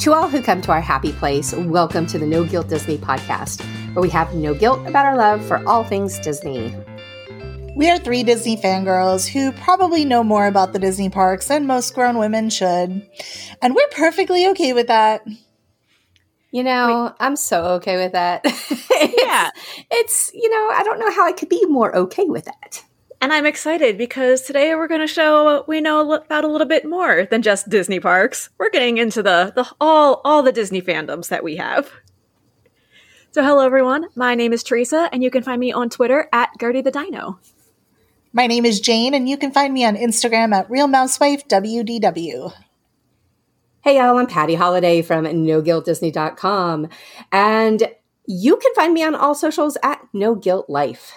To all who come to our happy place, welcome to the No Guilt Disney podcast, where we have no guilt about our love for all things Disney. We are three Disney fangirls who probably know more about the Disney parks than most grown women should. And we're perfectly okay with that. You know, Wait. I'm so okay with that. it's, yeah. It's, you know, I don't know how I could be more okay with that. And I'm excited because today we're going to show what we know about a little bit more than just Disney parks. We're getting into the, the all all the Disney fandoms that we have. So hello everyone, my name is Teresa, and you can find me on Twitter at Gertie the Dino. My name is Jane, and you can find me on Instagram at RealMouseWifeWDW. Hey y'all, I'm Patty Holiday from NoGuiltDisney.com, and you can find me on all socials at No Guilt Life.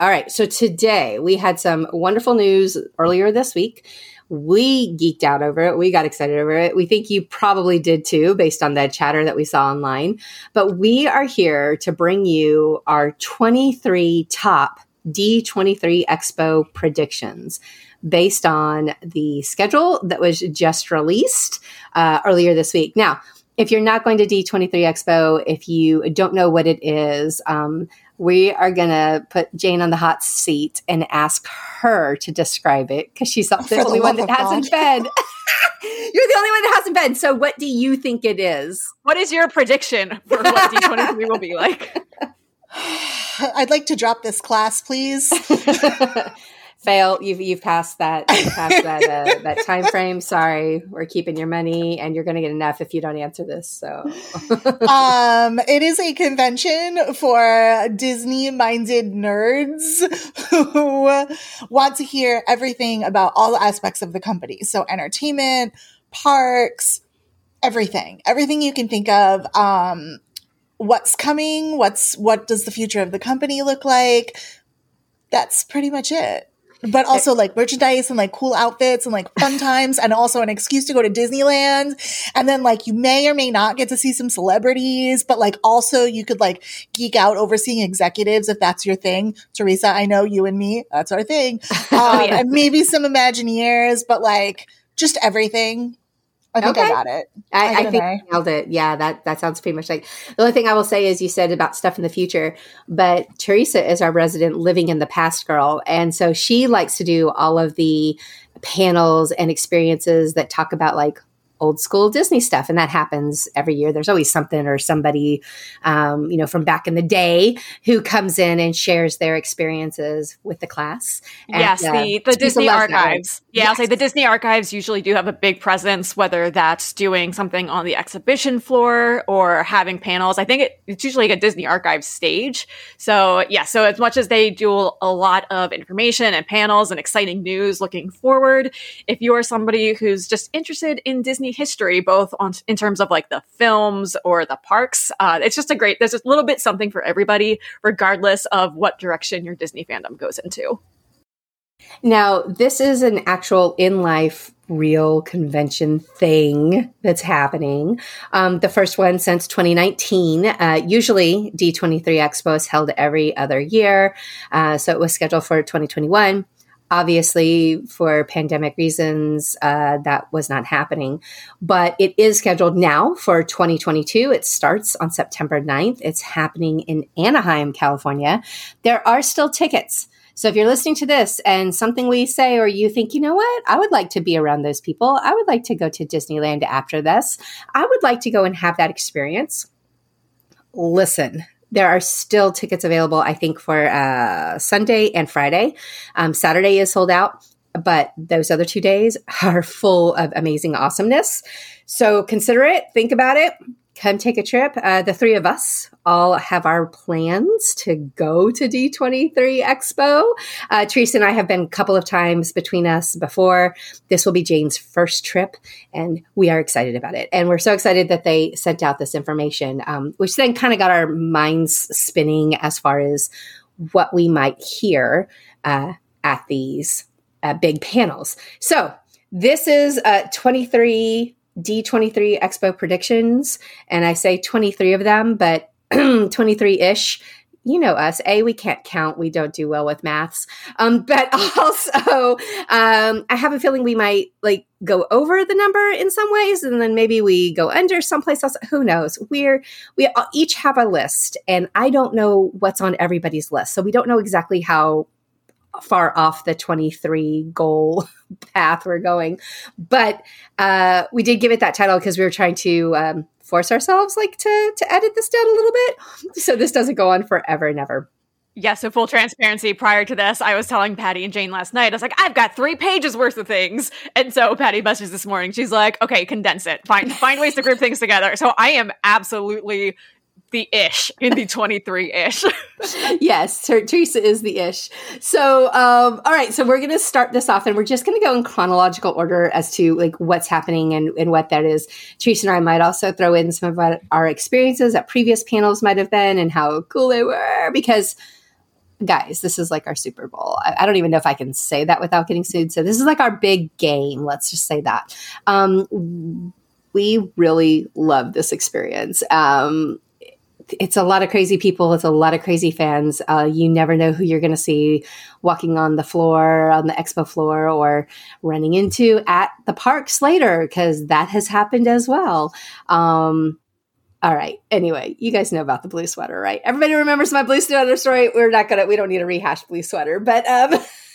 All right. So today we had some wonderful news earlier this week. We geeked out over it. We got excited over it. We think you probably did too, based on that chatter that we saw online. But we are here to bring you our 23 top D23 Expo predictions based on the schedule that was just released uh, earlier this week. Now, if you're not going to D23 Expo, if you don't know what it is, um, we are going to put Jane on the hot seat and ask her to describe it because she's the, the only one that hasn't been. You're the only one that hasn't been. So, what do you think it is? What is your prediction for what D23 will be like? I'd like to drop this class, please. fail. You've you've passed that you've passed that uh, that time frame. Sorry, we're keeping your money, and you're going to get enough if you don't answer this. So, um, it is a convention for Disney minded nerds who want to hear everything about all aspects of the company. So, entertainment, parks, everything, everything you can think of. Um, what's coming? What's what does the future of the company look like? That's pretty much it but also like merchandise and like cool outfits and like fun times and also an excuse to go to Disneyland. And then like you may or may not get to see some celebrities, but like also you could like geek out over seeing executives if that's your thing. Teresa, I know you and me, that's our thing. Um, oh, yeah. And maybe some Imagineers, but like just everything. I think okay. I got it. I, I, I think I nailed it. Yeah, that that sounds pretty much like the only thing I will say is you said about stuff in the future, but Teresa is our resident living in the past girl, and so she likes to do all of the panels and experiences that talk about like old school Disney stuff, and that happens every year. There's always something or somebody, um, you know, from back in the day who comes in and shares their experiences with the class. And, yes, uh, the, the Disney archives. Yeah, yes. I'll say the Disney archives usually do have a big presence, whether that's doing something on the exhibition floor or having panels. I think it, it's usually like a Disney archives stage. So yeah, so as much as they do a lot of information and panels and exciting news looking forward, if you are somebody who's just interested in Disney Disney history, both on in terms of like the films or the parks. Uh, it's just a great. There's a little bit something for everybody, regardless of what direction your Disney fandom goes into. Now, this is an actual in life real convention thing that's happening. Um, the first one since 2019. Uh, usually, D23 Expo is held every other year. Uh, so it was scheduled for 2021. Obviously, for pandemic reasons, uh, that was not happening. But it is scheduled now for 2022. It starts on September 9th. It's happening in Anaheim, California. There are still tickets. So if you're listening to this and something we say, or you think, you know what, I would like to be around those people, I would like to go to Disneyland after this, I would like to go and have that experience. Listen, there are still tickets available, I think, for uh, Sunday and Friday. Um, Saturday is sold out, but those other two days are full of amazing awesomeness. So consider it, think about it come take a trip. Uh, the three of us all have our plans to go to D23 Expo. Uh, Teresa and I have been a couple of times between us before. This will be Jane's first trip, and we are excited about it. And we're so excited that they sent out this information, um, which then kind of got our minds spinning as far as what we might hear uh, at these uh, big panels. So, this is uh, 23 D23 Expo predictions, and I say 23 of them, but 23 ish. you know us. A, we can't count. We don't do well with maths. Um, but also, um, I have a feeling we might like go over the number in some ways, and then maybe we go under someplace else. Who knows? We're we each have a list, and I don't know what's on everybody's list, so we don't know exactly how far off the 23 goal path we're going. But uh, we did give it that title because we were trying to um, force ourselves like to to edit this down a little bit so this doesn't go on forever and ever. Yeah, so full transparency. Prior to this, I was telling Patty and Jane last night, I was like, I've got three pages worth of things. And so Patty messages this morning. She's like, okay, condense it. Find find ways to group things together. So I am absolutely the ish in the 23 ish. yes, Teresa is the ish. So, um, all right, so we're going to start this off and we're just going to go in chronological order as to like what's happening and, and what that is. Teresa and I might also throw in some of our experiences at previous panels might have been and how cool they were because guys, this is like our Super Bowl. I, I, don't even know if I can say that without getting sued. So this is like our big game. Let's just say that. Um, we really love this experience. Um, it's a lot of crazy people. It's a lot of crazy fans. Uh, you never know who you're going to see walking on the floor, on the expo floor, or running into at the parks later, because that has happened as well. Um, all right. Anyway, you guys know about the blue sweater, right? Everybody remembers my blue sweater story. We're not gonna. We don't need a rehash blue sweater, but um,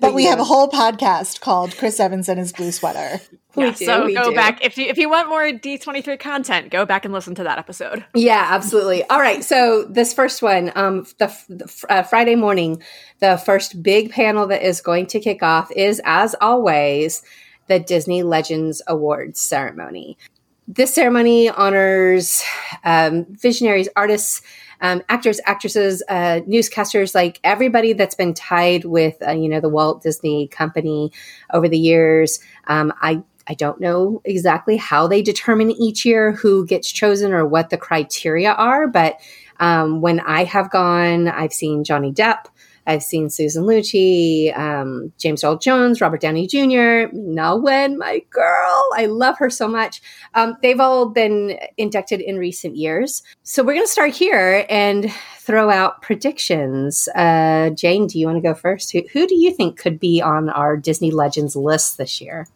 but we have a whole podcast called Chris Evans and his blue sweater. Yeah, do, so go do. back if you if you want more D23 content, go back and listen to that episode. Yeah, absolutely. All right, so this first one, um, the, the uh, Friday morning, the first big panel that is going to kick off is, as always, the Disney Legends Awards ceremony. This ceremony honors um, visionaries, artists um, actors, actresses, uh, newscasters, like everybody that's been tied with, uh, you know, the Walt Disney Company over the years. Um, I I don't know exactly how they determine each year who gets chosen or what the criteria are, but um, when I have gone, I've seen Johnny Depp. I've seen Susan Lucci, um, James Earl Jones, Robert Downey Jr., Ming-Na Wen, my girl. I love her so much. Um, they've all been inducted in recent years. So we're going to start here and throw out predictions. Uh, Jane, do you want to go first? Who, who do you think could be on our Disney Legends list this year?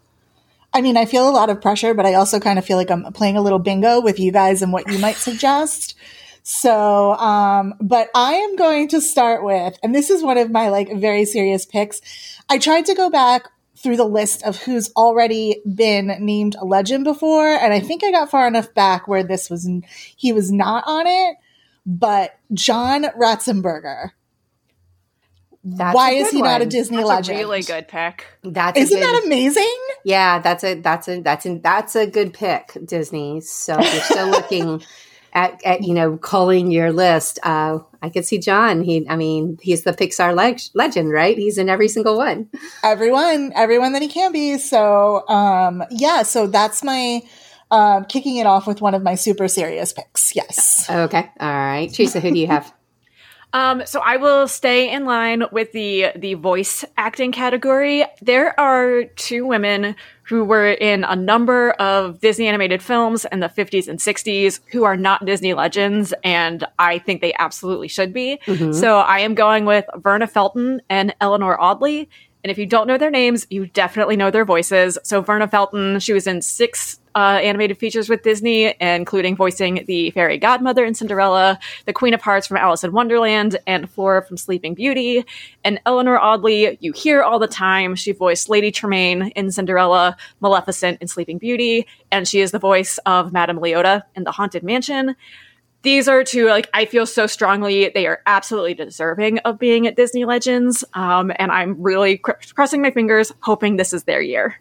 I mean, I feel a lot of pressure, but I also kind of feel like I'm playing a little bingo with you guys and what you might suggest. So, um, but I am going to start with, and this is one of my like very serious picks. I tried to go back through the list of who's already been named a legend before, and I think I got far enough back where this was he was not on it. But John Ratzenberger. That's Why is he one. not a Disney that's legend? A really good pick. That's isn't good, that amazing? Yeah, that's a that's a that's a that's a good pick, Disney. So you're still looking at, at you know calling your list uh, i could see john. He i mean he's the pixar leg- legend right? He's in every single one. Everyone everyone that he can be. So um yeah so that's my um kicking it off with one of my super serious picks. Yes. Okay. All right. Teresa who do you have? Um, so I will stay in line with the the voice acting category. There are two women who were in a number of Disney animated films in the 50s and 60s who are not Disney legends, and I think they absolutely should be. Mm-hmm. So I am going with Verna Felton and Eleanor Audley. And if you don't know their names, you definitely know their voices. So Verna Felton, she was in six uh, animated features with Disney, including voicing the fairy godmother in Cinderella, the Queen of Hearts from Alice in Wonderland, and Flora from Sleeping Beauty. And Eleanor Audley, you hear all the time. She voiced Lady Tremaine in Cinderella, Maleficent in Sleeping Beauty, and she is the voice of Madame Leota in The Haunted Mansion these are two like I feel so strongly they are absolutely deserving of being at Disney Legends, um, and I'm really cr- crossing my fingers, hoping this is their year.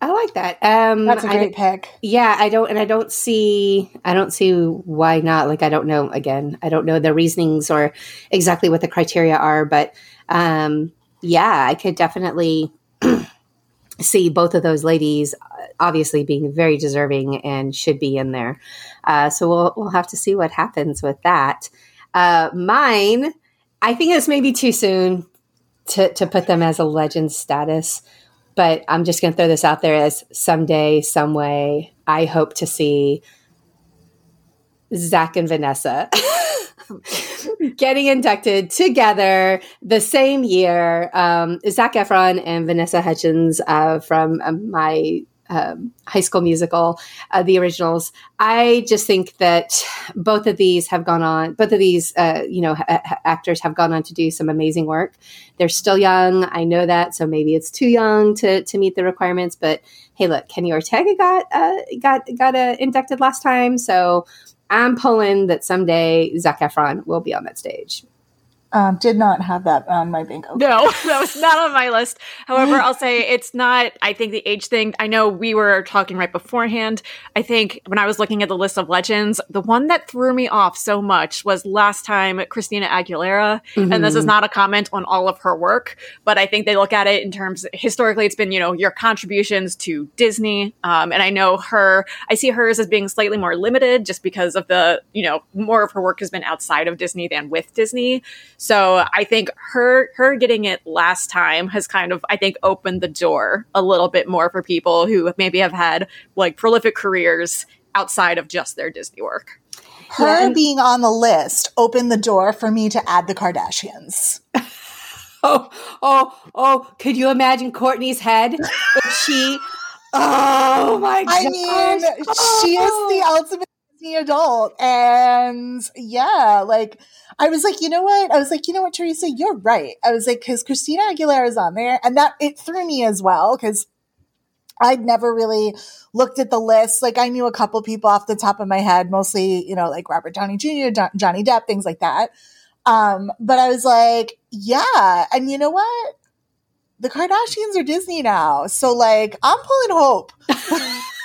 I like that. Um, That's a great I, pick. Yeah, I don't, and I don't see, I don't see why not. Like, I don't know. Again, I don't know the reasonings or exactly what the criteria are, but um, yeah, I could definitely see both of those ladies obviously being very deserving and should be in there. Uh, so we'll we'll have to see what happens with that. Uh, mine, I think it's maybe too soon to to put them as a legend status, but I'm just going to throw this out there as someday, some way, I hope to see Zach and Vanessa. getting inducted together the same year. Um, Zac Efron and Vanessa Hudgens uh, from um, my um, High School Musical, uh, the originals. I just think that both of these have gone on. Both of these, uh, you know, ha- actors have gone on to do some amazing work. They're still young. I know that, so maybe it's too young to to meet the requirements. But hey, look, Kenny Ortega got uh, got got uh, inducted last time, so I'm pulling that someday Zac Efron will be on that stage. Um, did not have that on my bingo. No, that was not on my list. However, I'll say it's not, I think the age thing, I know we were talking right beforehand. I think when I was looking at the list of legends, the one that threw me off so much was last time Christina Aguilera. Mm-hmm. And this is mm-hmm. not a comment on all of her work, but I think they look at it in terms, historically, it's been, you know, your contributions to Disney. Um, and I know her, I see hers as being slightly more limited just because of the, you know, more of her work has been outside of Disney than with Disney. So I think her her getting it last time has kind of I think opened the door a little bit more for people who maybe have had like prolific careers outside of just their Disney work. Her yeah. being on the list opened the door for me to add the Kardashians. oh, oh, oh! Could you imagine Kourtney's head if she? Oh my god! I mean, oh. she is the oh. ultimate Disney adult, and yeah, like I was like, you know what? I was like, you know what, Teresa, you're right. I was like, because Christina Aguilera is on there, and that it threw me as well because I'd never really looked at the list. Like I knew a couple people off the top of my head, mostly, you know, like Robert Downey Jr., Johnny Depp, things like that. Um, but I was like, yeah. And you know what? The Kardashians are Disney now. So like, I'm pulling hope.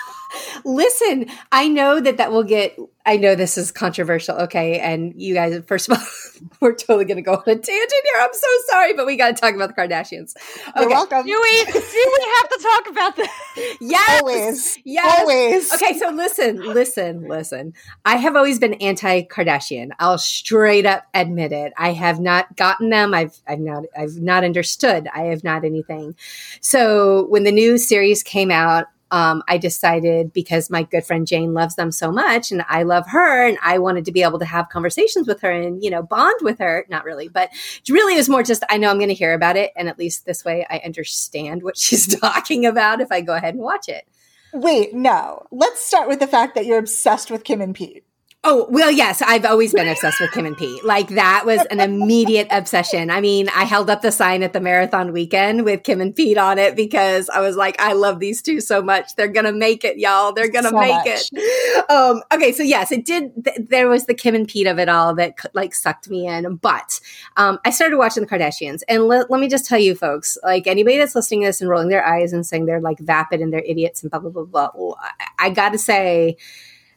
Listen, I know that that will get. I know this is controversial. Okay, and you guys, first of all, we're totally going to go on a tangent here. I'm so sorry, but we got to talk about the Kardashians. Okay. You're welcome. Do we? Do we have to talk about this? Yes, always. Yes, always. Okay, so listen, listen, listen. I have always been anti-Kardashian. I'll straight up admit it. I have not gotten them. I've, I've not, I've not understood. I have not anything. So when the new series came out, um, I decided because my good friend Jane loves them so much and I love her and I wanted to be able to have conversations with her and, you know, bond with her. Not really, but really is more just I know I'm going to hear about it. And at least this way I understand what she's talking about if I go ahead and watch it. Wait, no. Let's start with the fact that you're obsessed with Kim and Pete. Oh, well, yes, I've always been obsessed with Kim and Pete. Like that was an immediate obsession. I mean, I held up the sign at the marathon weekend with Kim and Pete on it because I was like, I love these two so much. They're going to make it, y'all. They're going to so make much. it. Um, okay. So yes, it did. Th- there was the Kim and Pete of it all that like sucked me in. But, um, I started watching the Kardashians and let me just tell you folks, like anybody that's listening to this and rolling their eyes and saying they're like vapid and they're idiots and blah, blah, blah, blah. I, I got to say,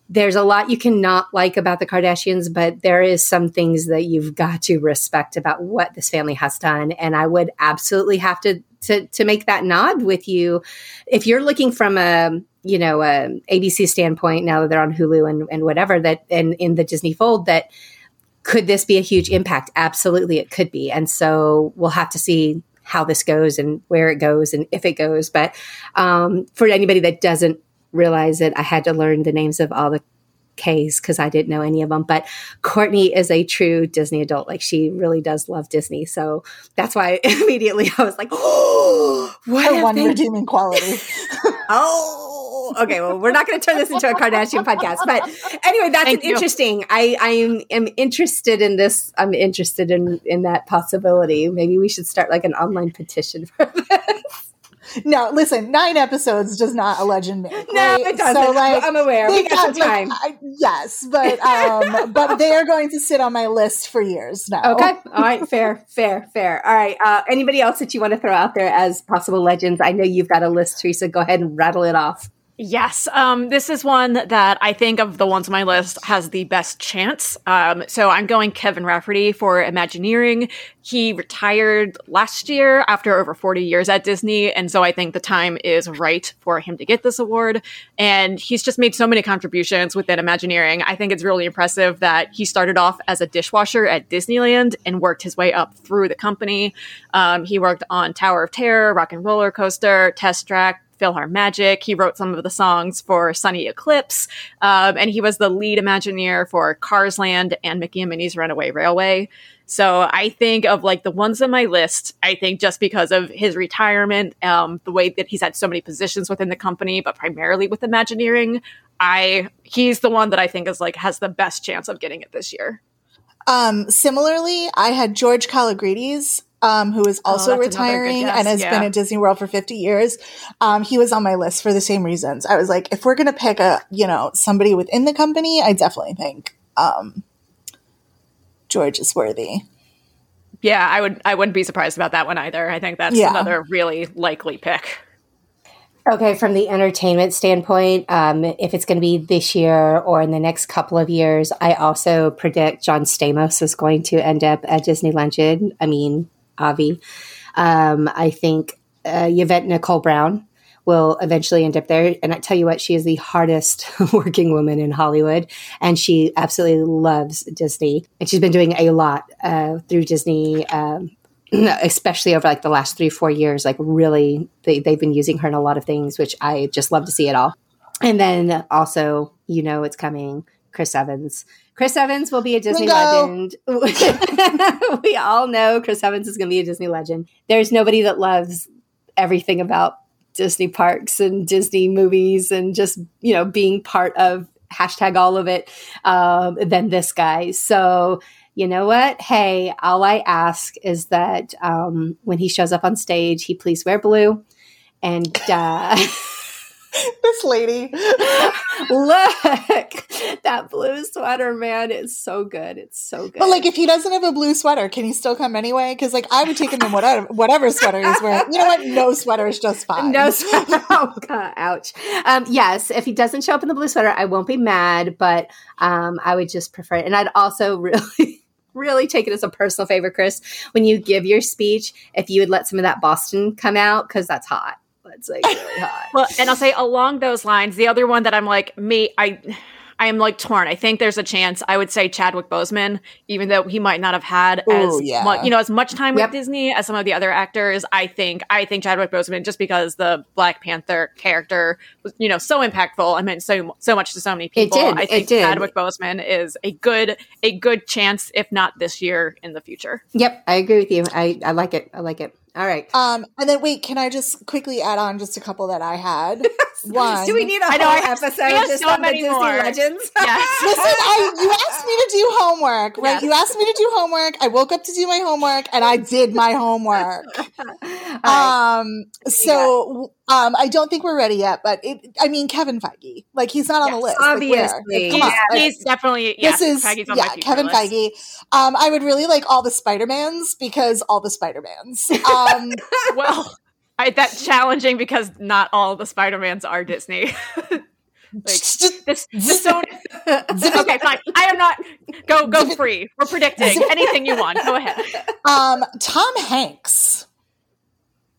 there's a lot you cannot like about the Kardashians, but there is some things that you've got to respect about what this family has done. And I would absolutely have to to to make that nod with you. If you're looking from a you know a ABC standpoint, now that they're on Hulu and, and whatever that and in the Disney fold, that could this be a huge impact? Absolutely, it could be. And so we'll have to see how this goes and where it goes and if it goes. But um, for anybody that doesn't realize that I had to learn the names of all the K's because I didn't know any of them. But Kourtney is a true Disney adult. Like she really does love Disney. So that's why immediately I was like, oh, what one redeeming quality. oh, okay. Well, we're not going to turn this into a Kardashian podcast, but anyway, that's interesting. I I am, am interested in this. I'm interested in in that possibility. Maybe we should start like an online petition for this no, listen, nine episodes does not a legend make. Right? No, it doesn't. So, like, I'm aware. We got, some time. Like, I, yes, but um, but they are going to sit on my list for years now. Okay, all right, fair, fair, fair. All right. Uh, anybody else that you want to throw out there as possible legends? I know you've got a list, Teresa. Go ahead and rattle it off. Yes, um, this is one that I think of the ones on my list has the best chance. Um, so I'm going Kevin Rafferty for Imagineering. He retired last year after over 40 years at Disney, and so I think the time is right for him to get this award. And he's just made so many contributions within Imagineering. I think it's really impressive that he started off as a dishwasher at Disneyland and worked his way up through the company. Um, he worked on Tower of Terror, Rock and Roller Coaster, Test Track, PhilharMagic. He wrote some of the songs for Sonny Eclipse, um, and he was the lead Imagineer for Cars Land and Mickey and Minnie's Runaway Railway. So I think of like the ones on my list, I think just because of his retirement, um, the way that he's had so many positions within the company, but primarily with Imagineering, I he's the one that I think is like has the best chance of getting it this year. Um, similarly, I had George Kalogridis, um, who is oh, also oh, retiring and has yeah. been at Disney World for 50 years. Um, he was on my list for the same reasons. I was like, if we're going to pick a, you know, somebody within the company, I definitely think, um, George is worthy. Yeah, I would, I wouldn't be surprised about that one either. I think that's yeah. another really likely pick. Okay, from the entertainment standpoint, um, if it's going to be this year or in the next couple of years, I also predict John Stamos is going to end up at Disney Legend. I mean, Avi. Um, I think uh, Yvette Nicole Brown will eventually end up there. And I tell you what, she is the hardest working woman in Hollywood, and she absolutely loves Disney. And she's been doing a lot uh, through Disney. Um, especially over like the last three four years like really they, they've been using her in a lot of things which i just love to see it all and then also you know it's coming chris evans chris evans will be a disney legend we all know chris evans is going to be a disney legend there's nobody that loves everything about disney parks and disney movies and just you know being part of hashtag all of it um, than this guy so you know what? Hey, all I ask is that um, when he shows up on stage, he please wear blue. And uh, this lady, look, that blue sweater, man, is so good. It's so good. But like, if he doesn't have a blue sweater, can he still come anyway? Because like, I would take him in whatever whatever sweater he's wearing. You know what? No sweater is just fine. No sweater. Oh God, ouch. Um, yes, if he doesn't show up in the blue sweater, I won't be mad, but um, I would just prefer it. And I'd also really really take it as a personal favor, Chris, when you give your speech, if you would let some of that Boston come out, because that's hot. That's like really hot. well, and I'll say along those lines, the other one that I'm like, me, I I am like torn. I think there's a chance. I would say Chadwick Boseman, even though he might not have had Ooh, as yeah. much, you know, as much time yep. with Disney as some of the other actors. I think I think Chadwick Boseman, just because the Black Panther character was, you know, so impactful. I meant so so much to so many people. It did. I think it did. Chadwick Boseman is a good a good chance, if not this year, in the future. Yep, I agree with you. I I like it. I like it. All right. Um, and then wait, can I just quickly add on just a couple that I had? One. Do we need a I know, whole episode just so on the Disney more. legends? Yes. Listen, I, you asked me to do homework, right? Yes. You asked me to do homework. I woke up to do my homework, and I did my homework. right. Um. So um, I don't think we're ready yet, but it, I mean, Kevin Feige, like he's not on yes, the list. Obviously, like, yeah, he's definitely. Yeah, this is yeah, Kevin list. Feige. Um, I would really like all the Spider Mans because all the Spider Mans. Um, well, I, that's challenging because not all the Spider Mans are Disney. like this, this Sony. okay, fine. I am not. Go, go free. We're predicting anything you want. Go ahead. Um, Tom Hanks.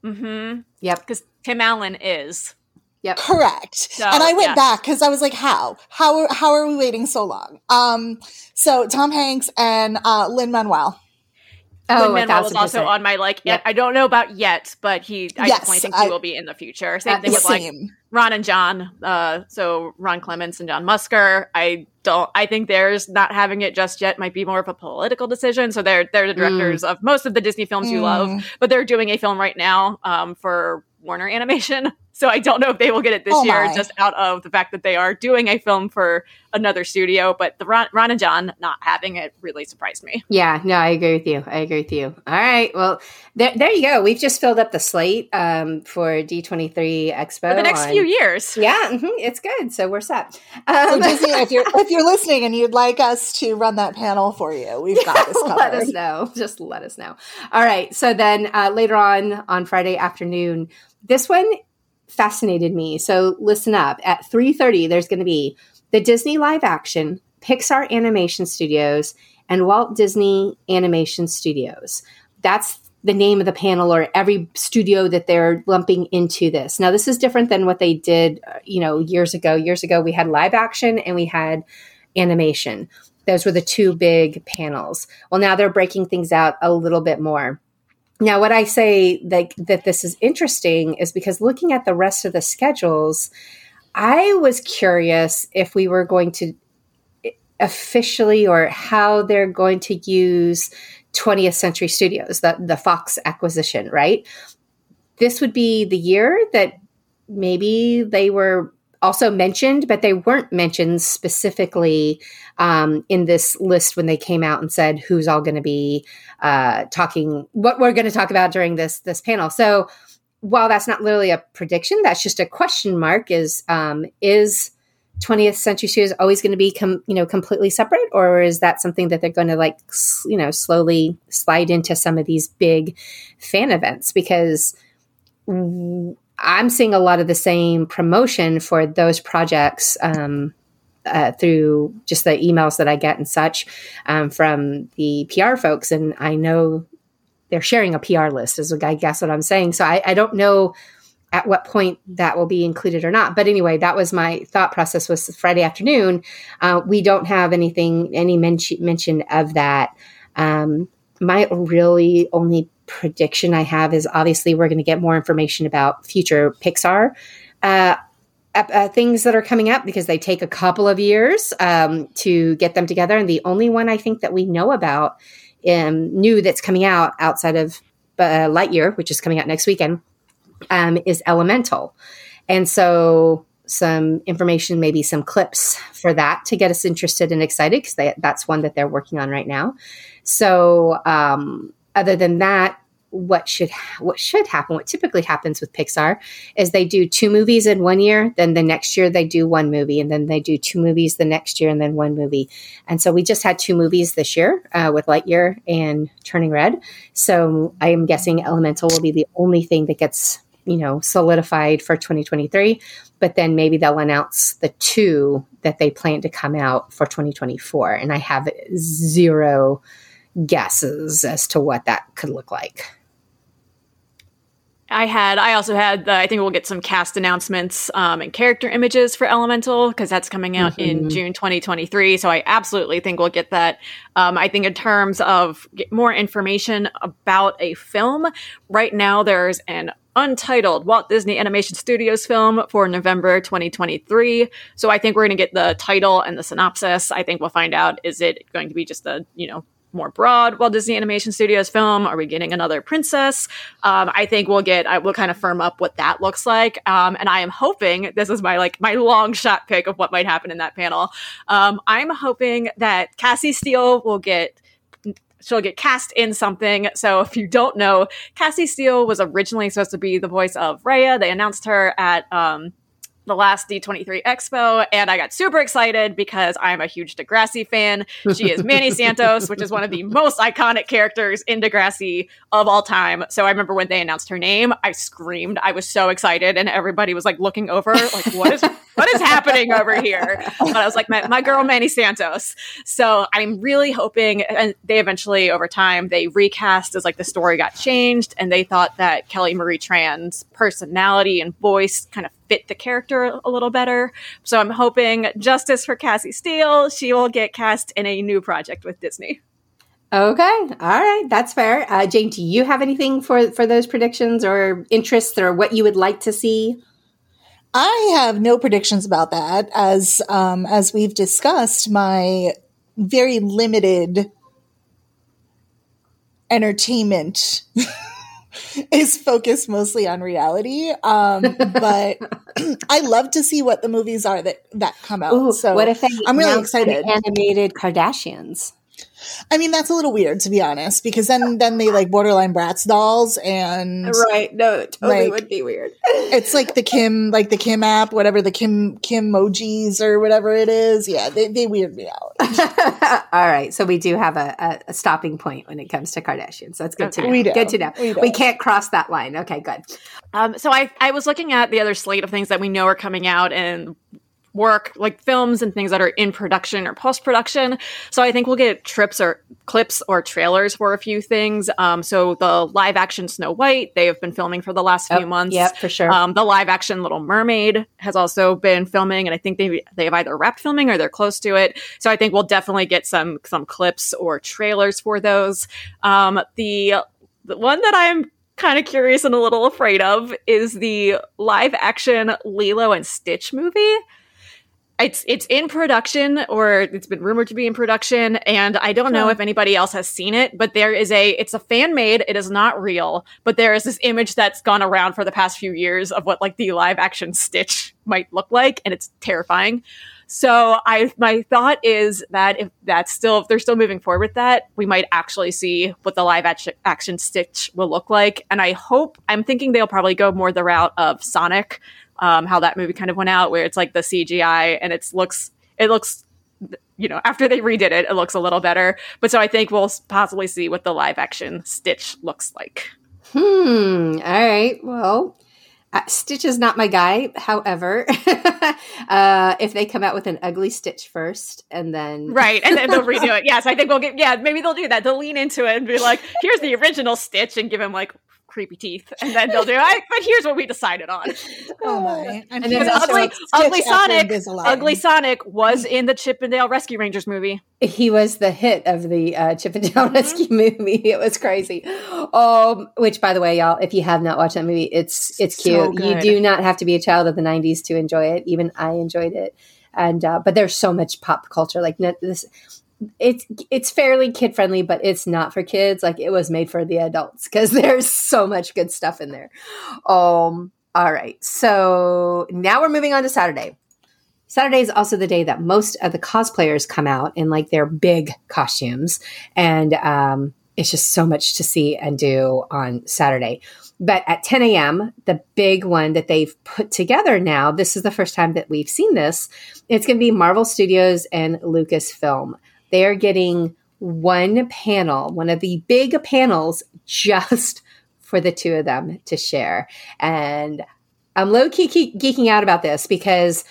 Mm-hmm. Yep. Because Tim Allen is. Yep. Correct. So, and I went yeah. back because I was like, how? How how are we waiting so long? Um, so Tom Hanks and uh, Lin Manuel. Oh, Lin Manuel was also on my like. Yep. I don't know about yet, but he. I yes, definitely think he will be in the future. Same uh, thing with same. like Ron and John. Uh, so Ron Clements and John Musker. I don't. I think theirs not having it just yet might be more of a political decision. So they're they're the mm. directors mm. of most of the Disney films mm. you love, mm. but they're doing a film right now um, for Warner Animation. So I don't know if they will get it this oh year, just out of the fact that they are doing a film for another studio. But the Ron, Ron, and John not having it really surprised me. Yeah, no, I agree with you. I agree with you. All right, well, there, there you go. We've just filled up the slate um, for D twenty three Expo for the next on, few years. Yeah, mm-hmm, it's good. So we're set. Um, so Disney, if you're if you're listening and you'd like us to run that panel for you, we've got this covered. let us know. Just let us know. All right. So then uh, later on on Friday afternoon this one fascinated me. So listen up. At 3:30 there's going to be the Disney live action, Pixar Animation Studios, and Walt Disney Animation Studios. That's the name of the panel or every studio that they're lumping into this. Now this is different than what they did, uh, you know, years ago. Years ago we had live action and we had animation. Those were the two big panels. Well, now they're breaking things out a little bit more. Now, what I say that that this is interesting is because looking at the rest of the schedules, I was curious if we were going to eh, officially or how they're going to use 20th Century Studios, the the Fox acquisition, right? This would be the year that maybe they were also mentioned, but they weren't mentioned specifically um, in this list when they came out and said who's all going to be uh, talking, what we're going to talk about during this this panel. So while that's not literally a prediction, that's just a question mark. Is um, is 20th Century Studios always going to be com- you know completely separate, or is that something that they're going to like you know slowly slide into some of these big fan events because. W- I'm seeing a lot of the same promotion for those projects um, uh, through just the emails that I get and such um, from the PR folks. And I know they're sharing a PR list, is I guess what I'm saying. So I, I don't know at what point that will be included or not. But anyway, that was my thought process was Friday afternoon. Uh, we don't have anything, any men- mention of that. Um, my really only prediction I have is obviously we're going to get more information about future Pixar uh, uh, things that are coming up because they take a couple of years um, to get them together. And the only one I think that we know about um, new that's coming out outside of uh, Lightyear, which is coming out next weekend, um, is Elemental. And so some information, maybe some clips for that to get us interested and excited because that's one that they're working on right now. So um, other than that, what should what should happen what typically happens with pixar is they do two movies in one year then the next year they do one movie and then they do two movies the next year and then one movie. And so we just had two movies this year uh, with lightyear and turning red. So i am guessing elemental will be the only thing that gets you know solidified for 2023 but then maybe they'll announce the two that they plan to come out for 2024 and i have zero guesses as to what that could look like. I had, I also had, the, I think we'll get some cast announcements um, and character images for Elemental because that's coming out mm-hmm. in June 2023. So I absolutely think we'll get that. Um, I think in terms of more information about a film, right now there's an untitled Walt Disney Animation Studios film for November 2023. So I think we're going to get the title and the synopsis. I think we'll find out is it going to be just a, you know, more broad Walt Disney Animation Studios film? Are we getting another princess? Um, I think we'll get, I will kind of firm up what that looks like. Um, and I am hoping, this is my like, my long shot pick of what might happen in that panel. Um, I'm hoping that Cassie Steele will get she'll get cast in something. So if you don't know, Cassie Steele was originally supposed to be the voice of Raya. They announced her at um, the last D23 Expo, and I got super excited because I'm a huge Degrassi fan. She is Manny Santos, which is one of the most iconic characters in Degrassi of all time. So I remember when they announced her name, I screamed. I was so excited, and everybody was like looking over, like, what is what is happening over here? But I was like, my, my girl Manny Santos. So I'm really hoping, and they eventually over time they recast as like the story got changed, and they thought that Kelly Marie Tran's personality and voice kind of fit the character a little better. So I'm hoping justice for Cassie Steele. She will get cast in a new project with Disney. Okay, all right, that's fair. Uh, Jane, do you have anything for for those predictions or interests or what you would like to see? I have no predictions about that, as um, as we've discussed. My very limited entertainment is focused mostly on reality. Um, but I love to see what the movies are that that come out. Ooh, so what if I'm really excited. Animated Kardashians. I mean, that's a little weird to be honest, because then then they like borderline Bratz dolls and right. No, it totally like, would be weird. it's like the Kim, like the Kim app, whatever the Kim Kim emojis or whatever it is. Yeah, they they weird me out. All right, so we do have a, a, a, stopping point when it comes to Kardashians. That's good okay. to know. We do. Good to know. We, we, can't cross that line. Okay, good. Um, so I I was looking at the other slate of things that we know are coming out and work, like films and things that are in production or post production. So I think we'll get trips or clips or trailers for a few things. Um, so the live action Snow White, they have been filming for the last few oh, months. Yeah, for sure. Um, the live action Little Mermaid has also been filming, and I think they they have either wrapped filming or they're close to it. So I think we'll definitely get some some clips or trailers for those. Um, the The one that I'm kind of curious and a little afraid of is the live action Lilo and Stitch movie. It's it's in production or it's been rumored to be in production and I don't know if anybody else has seen it, but there is a it's a fan made, it is not real, but there is this image that's gone around for the past few years of what like the live action Stitch might look like and it's terrifying. So I my thought is that if that's still if they're still moving forward with that, we might actually see what the live action Stitch will look like. And I hope I'm thinking they'll probably go more the route of Sonic, um, how that movie kind of went out, where it's like the CGI and it looks it looks you know after they redid it, it looks a little better. But so I think we'll possibly see what the live action Stitch looks like. Hmm. All right. Well, uh, Stitch is not my guy. However, uh, if they come out with an ugly Stitch first and then right, and then they'll redo it. Yes, I think we'll get. Yeah, maybe they'll do that. They'll lean into it and be like, "Here's the original Stitch," and give him like creepy teeth, and then they'll do. I, but here's what we decided on. Oh my! And, and then ugly, ugly Sonic, ugly Sonic was in the Chip 'n Dale Rescue Rangers movie. He was the hit of the uh, Chip 'n Dale mm-hmm. Rescue movie. It was crazy. Um, which, by the way, y'all, if you have not watched that movie, it's it's cute. So you do not have to be a child of the '90s to enjoy it. Even I enjoyed it. And uh, but there's so much pop culture like this it's it's fairly kid friendly, but it's not for kids. Like it was made for the adults because there's so much good stuff in there. Um, all right, so now we're moving on to Saturday. Saturday is also the day that most of the cosplayers come out in like their big costumes, and um, it's just so much to see and do on Saturday. But at 10 a.m., the big one that they've put together now, this is the first time that we've seen this. It's going to be Marvel Studios and Lucasfilm they are getting one panel, one of the big panels, just for the two of them to share. And I'm low key geeking out about this because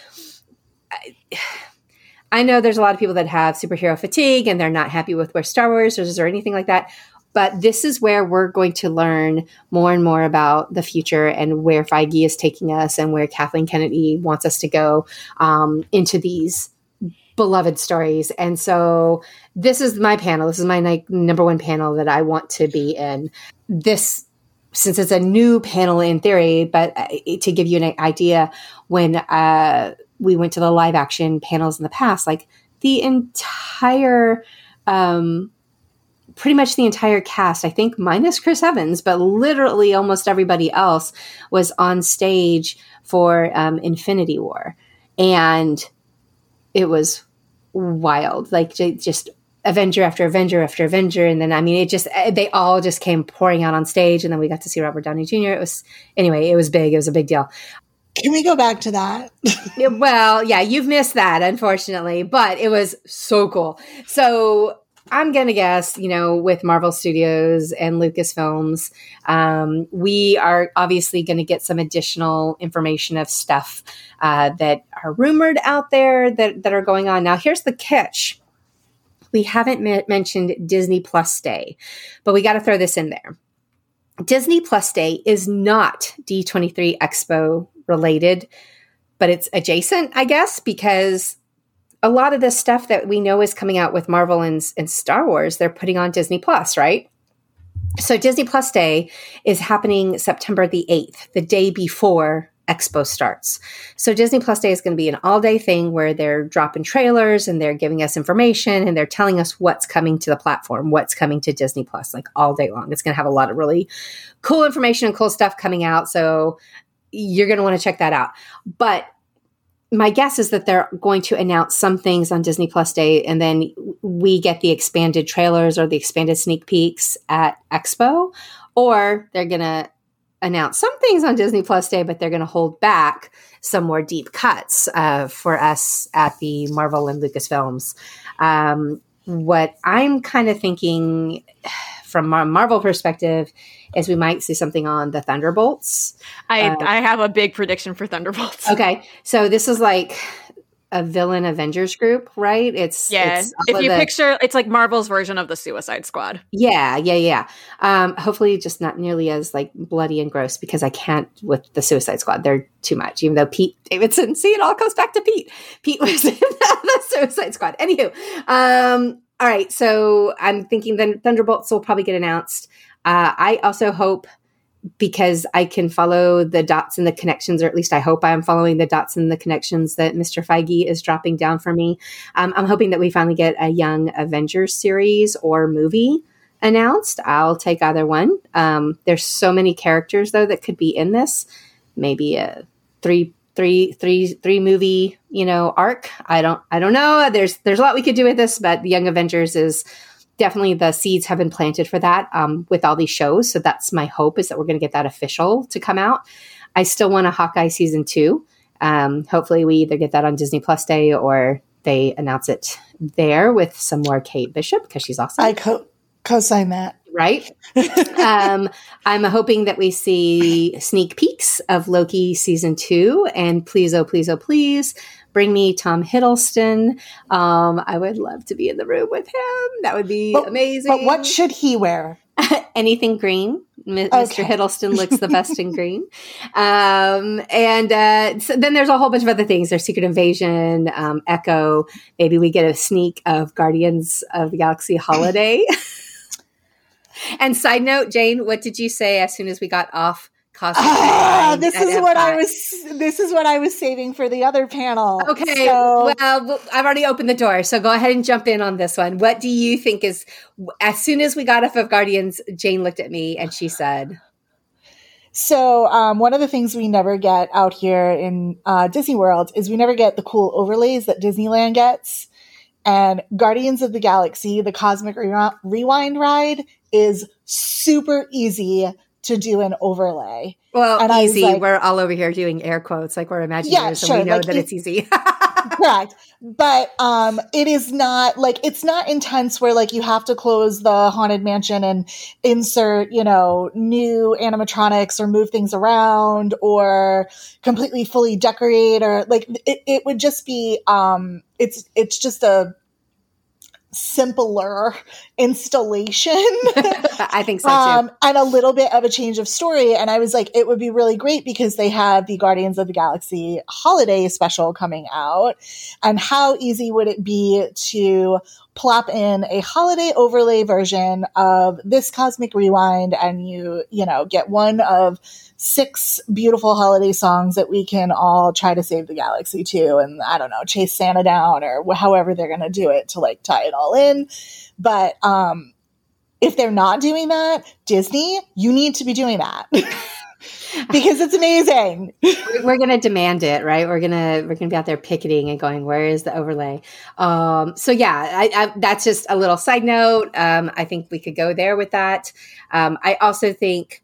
I, I, know there's a lot of people that have superhero fatigue and they're not happy with where Star Wars is or anything like that. But this is where we're going to learn more and more about the future and where Feige is taking us and where Kathleen Kennedy wants us to go um, into these beloved stories. And so this is my panel. This is my like, number one panel that I want to be in. This, since it's a new panel in theory, but uh, to give you an idea, when uh, we went to the live action panels in the past, like the entire, um, pretty much the entire cast, I think minus Chris Evans, but literally almost everybody else was on stage for um, Infinity War. And it was wild. Like just Avenger after Avenger after Avenger, and then I mean, it just eh, they all just came pouring out on stage, and then we got to see Robert Downey Jr. It was anyway, it was big. It was a big deal. Can we go back to that? well, yeah, you've missed that, unfortunately, but it was so cool. So I'm going to guess, you know, with Marvel Studios and Lucasfilms, um, we are obviously going to get some additional information of stuff uh, that are rumored out there that, that are going on. Now, here's the catch we haven't mentioned Disney Plus Day, but we got to throw this in there. Disney Plus Day is not D23 Expo related, but it's adjacent, I guess, because a lot of the stuff that we know is coming out with Marvel and, and Star Wars, they're putting on Disney Plus, right? So Disney Plus Day is happening September the 8th, the day before Expo starts. So Disney Plus Day is going to be an all day thing where they're dropping trailers and they're giving us information and they're telling us what's coming to the platform, what's coming to Disney Plus, like all day long. It's going to have a lot of really cool information and cool stuff coming out. So you're going to want to check that out. But my guess is that they're going to announce some things on Disney Plus Day, and then we get the expanded trailers or the expanded sneak peeks at Expo, or they're going to announce some things on Disney Plus Day, but they're going to hold back some more deep cuts uh, for us at the Marvel and Lucasfilms. Um, what I'm kind of thinking from a Marvel perspective is we might see something on the Thunderbolts. I uh, I have a big prediction for Thunderbolts. Okay, so this is like a villain Avengers group, right? It's yeah. It's if you the, picture, it's like Marvel's version of the Suicide Squad. Yeah, yeah, yeah. Um, hopefully, just not nearly as like bloody and gross because I can't with the Suicide Squad. They're too much. Even though Pete Davidson, see, it all comes back to Pete. Pete was in the Suicide Squad. Anywho, um, all right, so I'm thinking then Thunderbolts will probably get announced. Uh, I also hope because I can follow the dots and the connections, or at least I hope I'm following the dots and the connections that Mr. Feige is dropping down for me. Um, I'm hoping that we finally get a Young Avengers series or movie announced. I'll take either one. Um, there's so many characters though that could be in this. Maybe a three, three, three, three movie, you know, arc. I don't, I don't know. There's, there's a lot we could do with this, but the Young Avengers is definitely the seeds have been planted for that um, with all these shows. So that's my hope is that we're going to get that official to come out. I still want a Hawkeye season two. Um, hopefully, we either get that on Disney Plus Day or they announce it there with some more Kate Bishop because she's awesome. I co co-sign that. Right. um, I'm hoping that we see sneak peeks of Loki season two, and please, oh please, oh please, bring me Tom Hiddleston. Um, I would love to be in the room with him. That would be but, amazing. But what should he wear? Anything green. M- okay. Mr. Hiddleston looks the best in green. Um, and uh, so then there's a whole bunch of other things. There's Secret Invasion, um, Echo. Maybe we get a sneak of Guardians of the Galaxy Holiday. and side note, Jane, what did you say as soon as we got off Ah, this is what I was. This is what I was saving for the other panel. Okay, so. well, I've already opened the door, so go ahead and jump in on this one. What do you think is? As soon as we got off of Guardians, Jane looked at me and she said, so um, one of the things we never get out here in uh, Disney World is we never get the cool overlays that Disneyland gets. And Guardians of the Galaxy, the Cosmic Re- Rewind ride, is super easy to do an overlay. Well, and easy. Like, we're all over here doing air quotes, like we're imagineers, yeah, sure, and we know like that it's easy. correct, but um, it is not like it's not intense where like you have to close the haunted mansion and insert you know new animatronics or move things around or completely fully decorate or like it, it would just be um, it's it's just a simpler installation. I think so too. Um, and a little bit of a change of story. And I was like, it would be really great because they have the Guardians of the Galaxy holiday special coming out. And how easy would it be to plop in a holiday overlay version of this cosmic rewind and you, you know, get one of six beautiful holiday songs that we can all try to save the galaxy to and I don't know, chase Santa down or however they're going to do it to like tie it all in. But um if they're not doing that, Disney, you need to be doing that. because it's amazing. we're going to demand it, right? We're going to we're going to be out there picketing and going, "Where is the overlay?" Um, so yeah, I, I, that's just a little side note. Um, I think we could go there with that. Um, I also think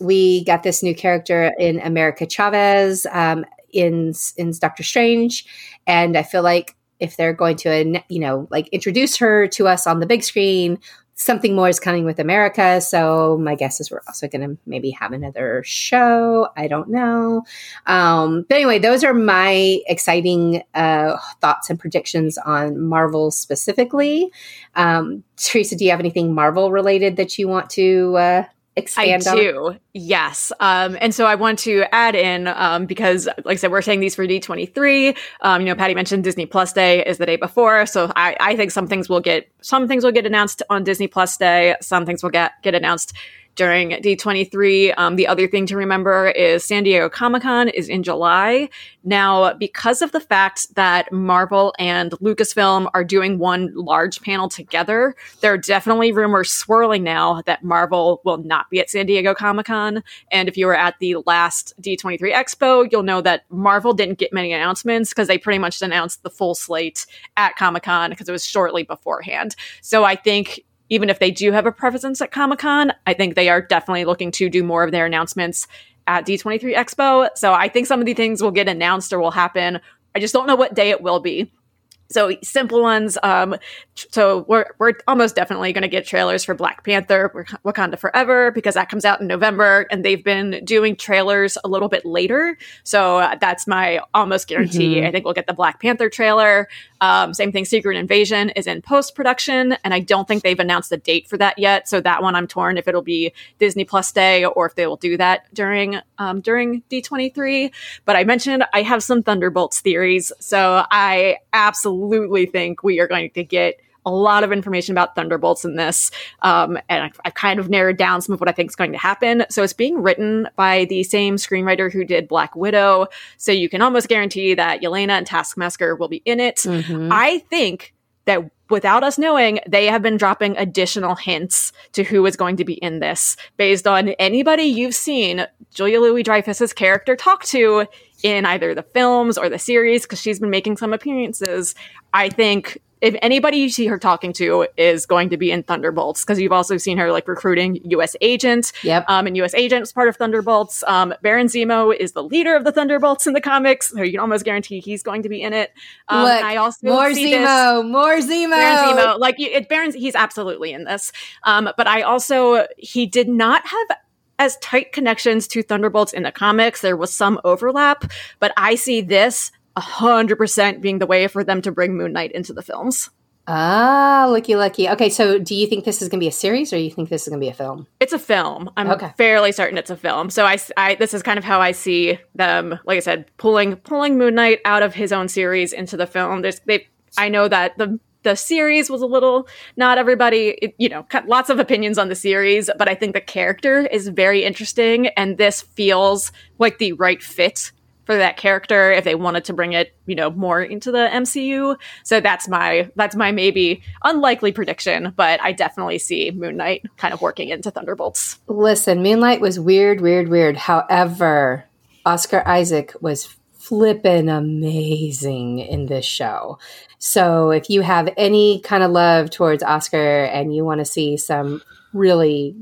we got this new character in America Chavez um, in in Doctor Strange, and I feel like if they're going to you know like introduce her to us on the big screen something more is coming with America. So my guess is we're also going to maybe have another show. I don't know. Um, but anyway, those are my exciting uh, thoughts and predictions on Marvel specifically. Um, Teresa, do you have anything Marvel related that you want to uh, expand I do. Yes. Um, and so I want to add in, um, because like I said, we're saying these for D23. Um, you know, Patty mentioned Disney Plus Day is the day before. So I, I think some things will get, some things will get announced on Disney Plus Day. Some things will get, get announced during D23. Um, the other thing to remember is San Diego Comic Con is in July. Now, because of the fact that Marvel and Lucasfilm are doing one large panel together, there are definitely rumors swirling now that Marvel will not be at San Diego Comic Con. And if you were at the last D23 Expo, you'll know that Marvel didn't get many announcements because they pretty much announced the full slate at Comic Con because it was shortly beforehand. So I think even if they do have a presence at Comic Con, I think they are definitely looking to do more of their announcements at D23 Expo. So I think some of the things will get announced or will happen. I just don't know what day it will be. So simple ones. Um, so we're we're almost definitely going to get trailers for Black Panther, Wakanda Forever, because that comes out in November, and they've been doing trailers a little bit later. So uh, that's my almost guarantee. Mm-hmm. I think we'll get the Black Panther trailer. Um, same thing. Secret Invasion is in post production, and I don't think they've announced a date for that yet. So that one, I'm torn if it'll be Disney Plus Day or if they will do that during um, during D23. But I mentioned I have some Thunderbolts theories, so I absolutely think we are going to get a lot of information about Thunderbolts in this. Um, and I've, I've, kind of narrowed down some of what I think is going to happen. So it's being written by the same screenwriter who did Black Widow. So you can almost guarantee that Yelena and Taskmaster will be in it. Mm-hmm. I think that without us knowing, they have been dropping additional hints to who is going to be in this based on anybody you've seen Julia Louis Dreyfus's character talk to in either the films or the series, because she's been making some appearances. I think if anybody you see her talking to is going to be in Thunderbolts, because you've also seen her like recruiting U.S. agents. Yep. Um, and U.S. Agent part of Thunderbolts. Um, Baron Zemo is the leader of the Thunderbolts in the comics, so you can almost guarantee he's going to be in it. Um, Look, I also more Zemo, this, more Zemo, Baron Zemo. Like it, Baron, he's absolutely in this. Um, but I also he did not have as tight connections to Thunderbolts in the comics. There was some overlap, but I see this 100% being the way for them to bring Moon Knight into the films. Ah, lucky, lucky. Okay, so do you think this is going to be a series, or you think this is going to be a film? It's a film. I'm okay. fairly certain it's a film. So I, I, this is kind of how I see them. Like I said, pulling pulling Moon Knight out of his own series into the film. There's, they, I know that the the series was a little not everybody it, you know lots of opinions on the series but i think the character is very interesting and this feels like the right fit for that character if they wanted to bring it, you know, more into the MCU. So that's my that's my maybe unlikely prediction, but I definitely see Moon Knight kind of working into Thunderbolts. Listen, Moon Knight was weird, weird, weird. However, Oscar Isaac was flippin' amazing in this show. So if you have any kind of love towards Oscar and you want to see some really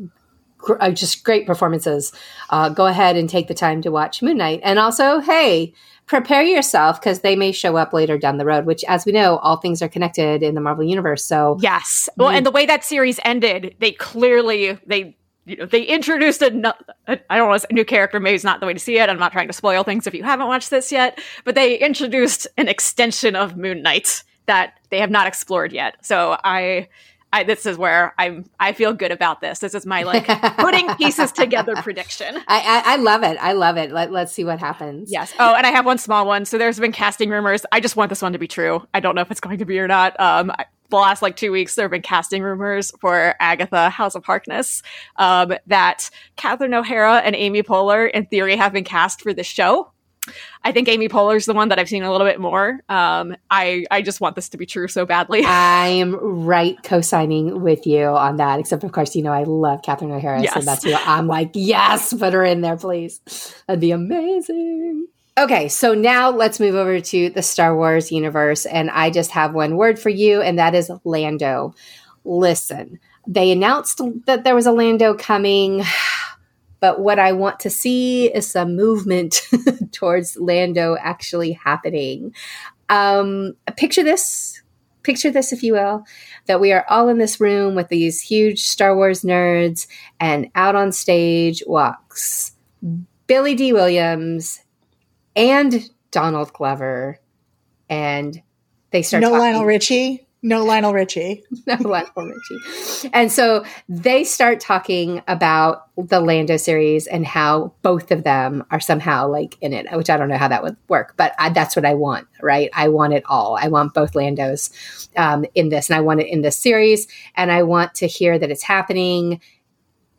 uh, just great performances. Uh, go ahead and take the time to watch Moon Knight. And also, hey, prepare yourself because they may show up later down the road, which, as we know, all things are connected in the Marvel Universe. So, yes. Well, and the way that series ended, they clearly, they, you know, they introduced a, a I don't know, a new character. Maybe it's not the way to see it. I'm not trying to spoil things if you haven't watched this yet, but they introduced an extension of Moon Knight that they have not explored yet. So I, I, this is where I'm. I feel good about this. This is my like putting pieces together prediction. I, I, I, love it. I love it. Let, let's see what happens. Yes. Oh, and I have one small one. So there's been casting rumors. I just want this one to be true. I don't know if it's going to be or not. Um, the last like two weeks, there have been casting rumors for Agatha House of Harkness. Um, that Catherine O'Hara and Amy Poehler, in theory, have been cast for the show. I think Amy Poehler's the one that I've seen a little bit more. Um, I I just want this to be true so badly. I am right co-signing with you on that. Except of course, you know I love Catherine O'Hara, yes. so that's who I'm like, yes, put her in there, please. That'd be amazing. Okay, so now let's move over to the Star Wars universe, and I just have one word for you, and that is Lando. Listen, they announced that there was a Lando coming. But what I want to see is some movement towards Lando actually happening. Um, picture this, picture this, if you will, that we are all in this room with these huge Star Wars nerds, and out on stage walks Billy Dee Williams and Donald Glover, and they start. No talking. Lionel Richie. No Lionel Richie. no Lionel Richie. And so they start talking about the Lando series and how both of them are somehow like in it, which I don't know how that would work, but I, that's what I want, right? I want it all. I want both Landos um, in this, and I want it in this series, and I want to hear that it's happening.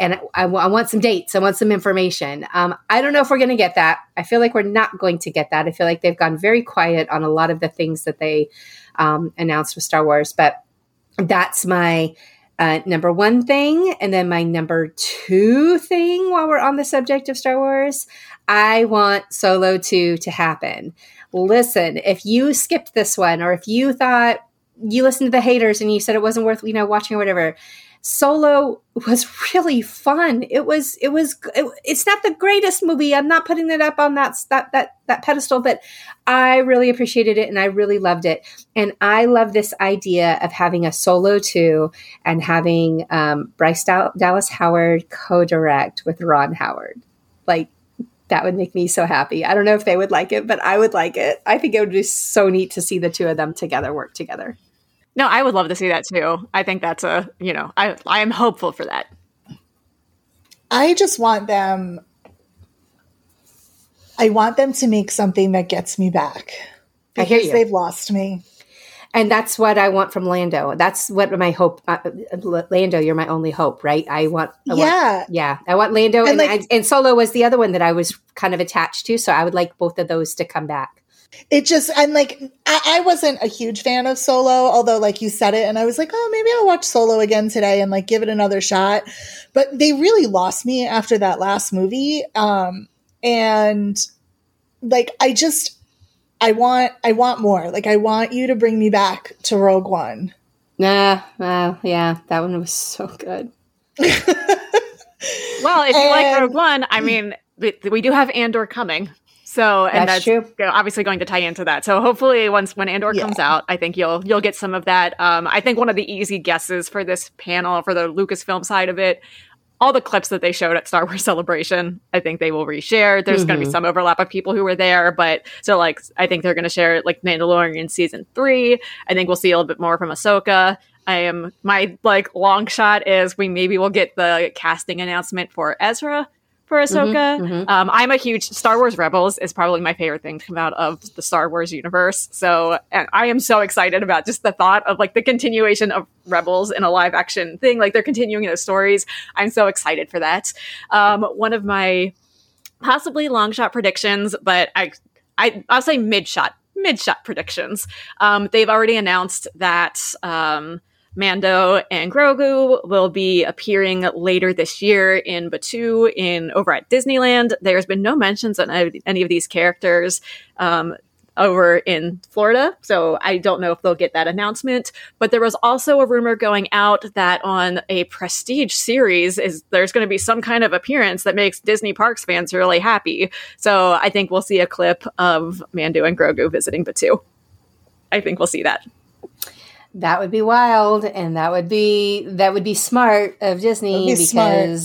And I, I, I want some dates. I want some information. Um, I don't know if we're going to get that. I feel like we're not going to get that. I feel like they've gone very quiet on a lot of the things that they um, announced with Star Wars. But that's my uh, number one thing. And then my number two thing while we're on the subject of Star Wars, I want Solo 2 to happen. Listen, if you skipped this one or if you thought you listened to the haters and you said it wasn't worth, you know, watching or whatever, Solo was really fun. It was it was it, it's not the greatest movie. I'm not putting it up on that that that that pedestal, but I really appreciated it and I really loved it. And I love this idea of having a Solo 2 and having um, Bryce Dallas Howard co-direct with Ron Howard. Like that would make me so happy. I don't know if they would like it, but I would like it. I think it would be so neat to see the two of them together work together. No, I would love to see that too. I think that's a, you know, I I am hopeful for that. I just want them I want them to make something that gets me back. Because I hear they've lost me. and that's what I want from Lando. That's what my hope. Uh, Lando, you're my only hope, right? I want. I yeah, want, yeah. I want Lando, and, and, like, and Solo was the other one that I was kind of attached to. So I would like both of those to come back. It just and like I, I wasn't a huge fan of Solo, although like you said it, and I was like, oh, maybe I'll watch Solo again today and like give it another shot. But they really lost me after that last movie, um, and like I just I want I want more. Like I want you to bring me back to Rogue One. Nah, uh, yeah, that one was so good. well, if you and, like Rogue One, I mean, we, we do have Andor coming. So and that's, that's obviously going to tie into that. So hopefully once when Andor yeah. comes out, I think you'll you'll get some of that. Um, I think one of the easy guesses for this panel for the Lucasfilm side of it all the clips that they showed at Star Wars Celebration, I think they will reshare. There's mm-hmm. going to be some overlap of people who were there, but so like I think they're going to share like Mandalorian season three. I think we'll see a little bit more from Ahsoka. I am my like long shot is we maybe will get the casting announcement for Ezra for Ahsoka. Mm-hmm, mm-hmm. Um, I'm a huge Star Wars Rebels is probably my favorite thing to come out of the Star Wars universe. So I am so excited about just the thought of like the continuation of Rebels in a live action thing. Like they're continuing those stories. I'm so excited for that. Um, one of my possibly long shot predictions, but I, I I'll say mid shot mid shot predictions. Um, they've already announced that. Um, Mando and Grogu will be appearing later this year in Batuu in over at Disneyland. There's been no mentions on any of these characters um, over in Florida, so I don't know if they'll get that announcement. But there was also a rumor going out that on a prestige series is there's going to be some kind of appearance that makes Disney Parks fans really happy. So I think we'll see a clip of Mando and Grogu visiting Batuu. I think we'll see that. That would be wild, and that would be that would be smart of Disney be because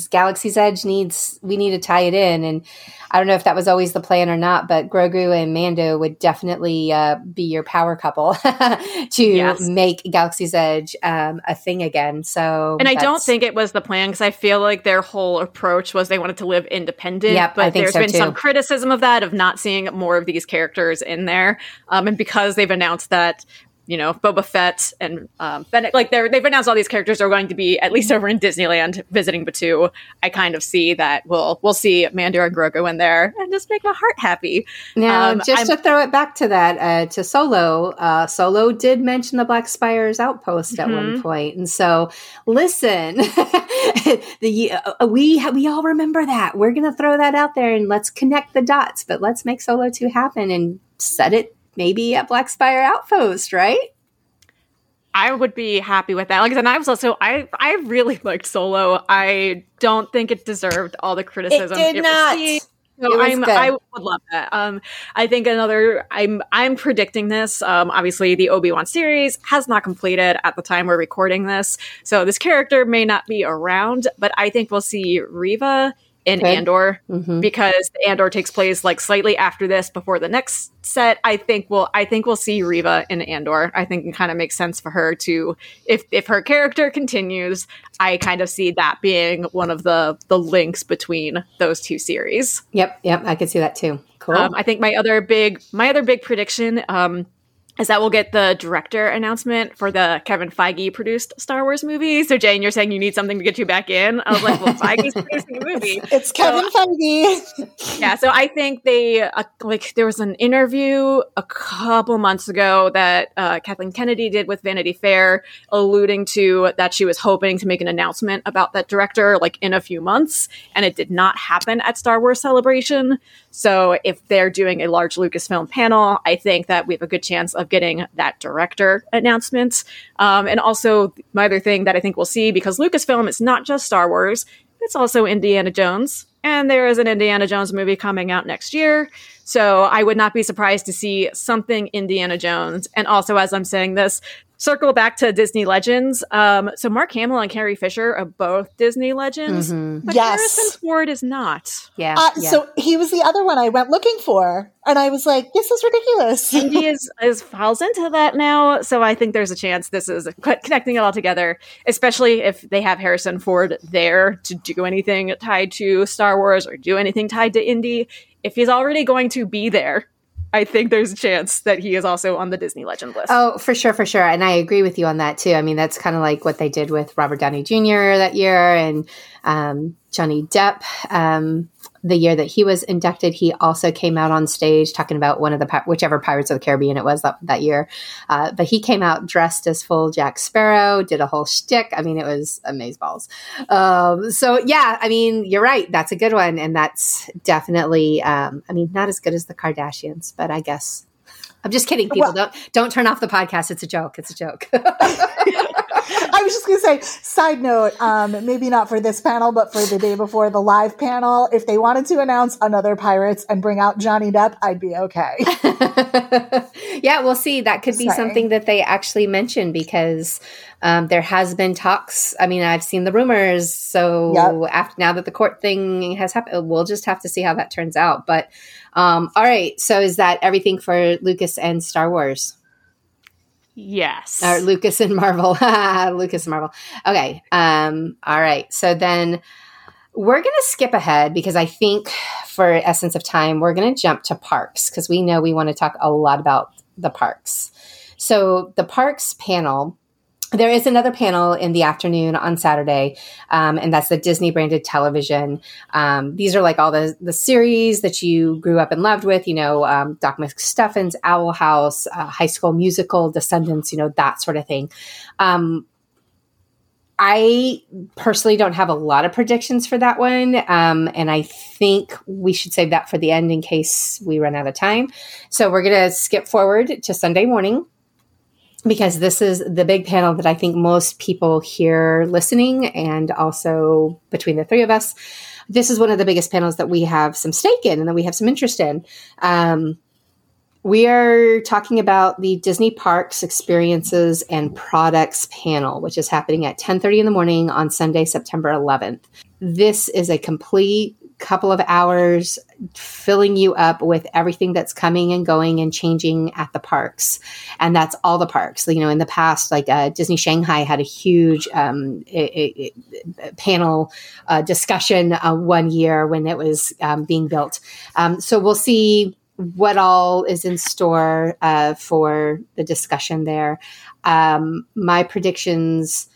smart. Galaxy's Edge needs we need to tie it in, and I don't know if that was always the plan or not, but Grogu and Mando would definitely uh, be your power couple to yes. make Galaxy's Edge um, a thing again. So, and I don't think it was the plan because I feel like their whole approach was they wanted to live independent. Yep, but there's so been too. some criticism of that of not seeing more of these characters in there, um, and because they've announced that you know, Boba Fett and um, like they're, they've announced all these characters are going to be at least over in Disneyland visiting Batuu. I kind of see that we'll we'll see Mando and Grogu in there and just make my heart happy. Now, um, just I'm, to throw it back to that uh, to Solo, uh, Solo did mention the Black Spires outpost at mm-hmm. one point, and so listen, the uh, we we all remember that. We're gonna throw that out there and let's connect the dots, but let's make Solo two happen and set it maybe at Black Spire Outpost, right? I would be happy with that. Like, and I was also I I really liked Solo. I don't think it deserved all the criticism it did it not. Received. So I'm, good. I would love that. Um, I think another. I'm I'm predicting this. Um, obviously, the Obi Wan series has not completed at the time we're recording this, so this character may not be around. But I think we'll see Reva in okay. Andor mm-hmm. because Andor takes place like slightly after this before the next set. I think we'll I think we'll see Reva in Andor. I think it kind of makes sense for her to if if her character continues, I kind of see that being one of the the links between those two series. Yep, yep, I could see that too. Cool. Um, I think my other big my other big prediction um is that we'll get the director announcement for the Kevin Feige produced Star Wars movie. So Jane, you're saying you need something to get you back in. I was like, well, Feige's producing a movie. It's Kevin so, Feige. yeah, so I think they uh, like there was an interview a couple months ago that uh, Kathleen Kennedy did with Vanity Fair, alluding to that she was hoping to make an announcement about that director like in a few months, and it did not happen at Star Wars Celebration. So if they're doing a large Lucasfilm panel, I think that we have a good chance of getting that director announcement. Um, and also, my other thing that I think we'll see because Lucasfilm is not just Star Wars, it's also Indiana Jones. And there is an Indiana Jones movie coming out next year. So I would not be surprised to see something Indiana Jones. And also, as I'm saying this, circle back to Disney Legends. Um, so Mark Hamill and Carrie Fisher are both Disney Legends, mm-hmm. but yes. Harrison Ford is not. Yeah, uh, yeah, So he was the other one I went looking for, and I was like, "This is ridiculous." Indy is, is falls into that now, so I think there's a chance this is connecting it all together, especially if they have Harrison Ford there to do anything tied to Star Wars or do anything tied to Indy. If he's already going to be there I think there's a chance that he is also on the Disney Legend list. Oh, for sure, for sure. And I agree with you on that too. I mean, that's kind of like what they did with Robert Downey Jr. that year and um, Johnny Depp. Um, the year that he was inducted, he also came out on stage talking about one of the whichever Pirates of the Caribbean it was that, that year. Uh, but he came out dressed as full Jack Sparrow, did a whole shtick. I mean, it was amazeballs. Um, so yeah, I mean, you're right. That's a good one, and that's definitely. Um, I mean, not as good as the Kardashians, but I guess I'm just kidding. People well, don't don't turn off the podcast. It's a joke. It's a joke. I was just going to say, side note, um, maybe not for this panel, but for the day before the live panel, if they wanted to announce another Pirates and bring out Johnny Depp, I'd be okay. yeah, we'll see. That could be Sorry. something that they actually mention because um, there has been talks. I mean, I've seen the rumors. So yep. after now that the court thing has happened, we'll just have to see how that turns out. But um, all right, so is that everything for Lucas and Star Wars? Yes. Or Lucas and Marvel. Lucas and Marvel. Okay. Um, all right. So then we're going to skip ahead because I think for essence of time, we're going to jump to parks because we know we want to talk a lot about the parks. So the parks panel there is another panel in the afternoon on Saturday, um, and that's the Disney branded television. Um, these are like all the the series that you grew up and loved with, you know, um, Doc McStuffins, Owl House, uh, High School Musical, Descendants, you know, that sort of thing. Um, I personally don't have a lot of predictions for that one, um, and I think we should save that for the end in case we run out of time. So we're going to skip forward to Sunday morning because this is the big panel that I think most people here listening, and also between the three of us, this is one of the biggest panels that we have some stake in and that we have some interest in. Um, we are talking about the Disney Parks Experiences and Products panel, which is happening at 10:30 in the morning on Sunday, September 11th. This is a complete couple of hours filling you up with everything that's coming and going and changing at the parks. And that's all the parks. You know in the past like uh, disney shanghai had a huge um, a, a, a panel uh, discussion uh, one year when it was um, being built. Um, so we'll see what all is in store uh, for the discussion there. Um, my predictions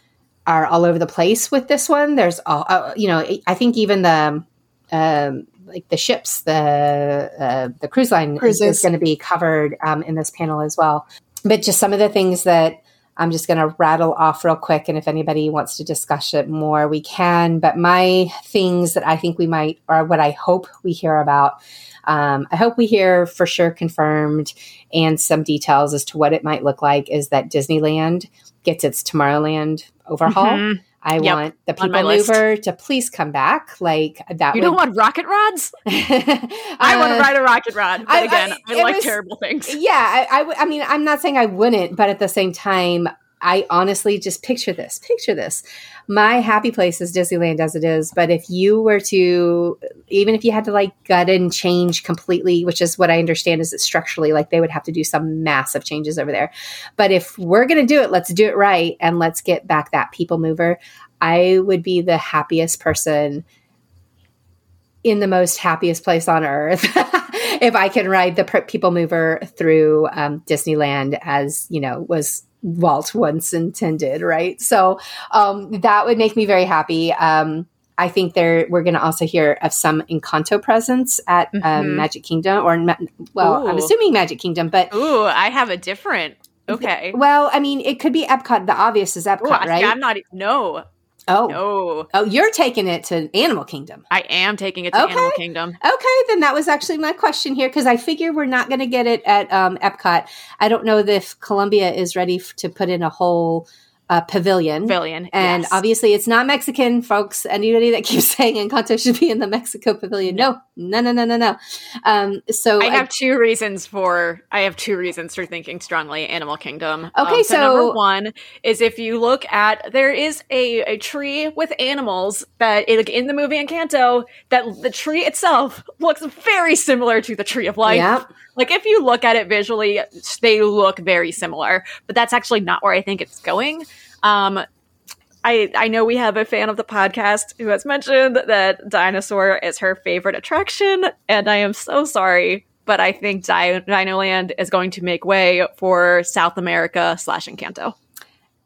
are all over the place with this one. There's all uh, you know i think even the um, like the ships, the uh, the cruise line is, is going to be covered um, in this panel as well. But just some of the things that I'm just going to rattle off real quick, and if anybody wants to discuss it more, we can. But my things that I think we might, or what I hope we hear about, um, I hope we hear for sure confirmed and some details as to what it might look like. Is that Disneyland gets its Tomorrowland overhaul? Mm-hmm. I yep, want the people mover to please come back. Like that. You would... don't want rocket rods? I want to uh, ride a rocket rod. But I, again, I, I like was, terrible things. Yeah, I, I, I mean, I'm not saying I wouldn't, but at the same time, I honestly just picture this. Picture this. My happy place is Disneyland as it is, but if you were to, even if you had to like gut and change completely, which is what I understand is that structurally, like they would have to do some massive changes over there. But if we're going to do it, let's do it right and let's get back that people mover. I would be the happiest person in the most happiest place on earth if I can ride the people mover through um, Disneyland as you know was Walt once intended, right? So um, that would make me very happy. Um, I think there we're going to also hear of some Encanto presence at um, mm-hmm. Magic Kingdom, or well, Ooh. I'm assuming Magic Kingdom, but Ooh, I have a different. Okay. Well, I mean, it could be Epcot. The obvious is Epcot, Ooh, right? I'm not. No, Oh, no. Oh, you're taking it to Animal Kingdom. I am taking it to okay. Animal Kingdom. Okay, then that was actually my question here because I figure we're not going to get it at um, Epcot. I don't know if Columbia is ready f- to put in a whole uh, pavilion. Pavilion. And yes. obviously it's not Mexican, folks. Anybody that keeps saying Encanto should be in the Mexico pavilion. No, no, no, no, no, no. Um, so I have I, two reasons for, I have two reasons for thinking strongly Animal Kingdom. Okay. Um, so, so, number one is if you look at, there is a, a tree with animals that like in the movie Encanto that the tree itself looks very similar to the tree of life. Yep. Like if you look at it visually, they look very similar, but that's actually not where I think it's going. Um, I, I know we have a fan of the podcast who has mentioned that dinosaur is her favorite attraction, and I am so sorry, but I think Di- Dinoland is going to make way for South America slash Encanto.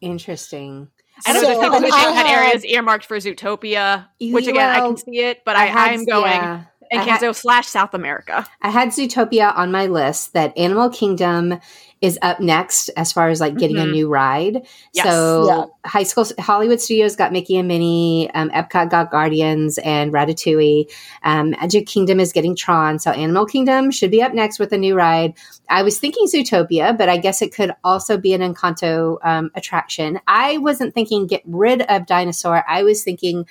Interesting. I know so, there's people who had areas earmarked for Zootopia, which again well, I can see it, but I, I am going. Yeah. Encanto slash South America. I had Zootopia on my list that Animal Kingdom is up next as far as like getting mm-hmm. a new ride. Yes. So yeah. high school Hollywood Studios got Mickey and Minnie, um, Epcot got Guardians and Ratatouille. Um, Magic Kingdom is getting Tron. So Animal Kingdom should be up next with a new ride. I was thinking Zootopia, but I guess it could also be an Encanto um, attraction. I wasn't thinking get rid of dinosaur. I was thinking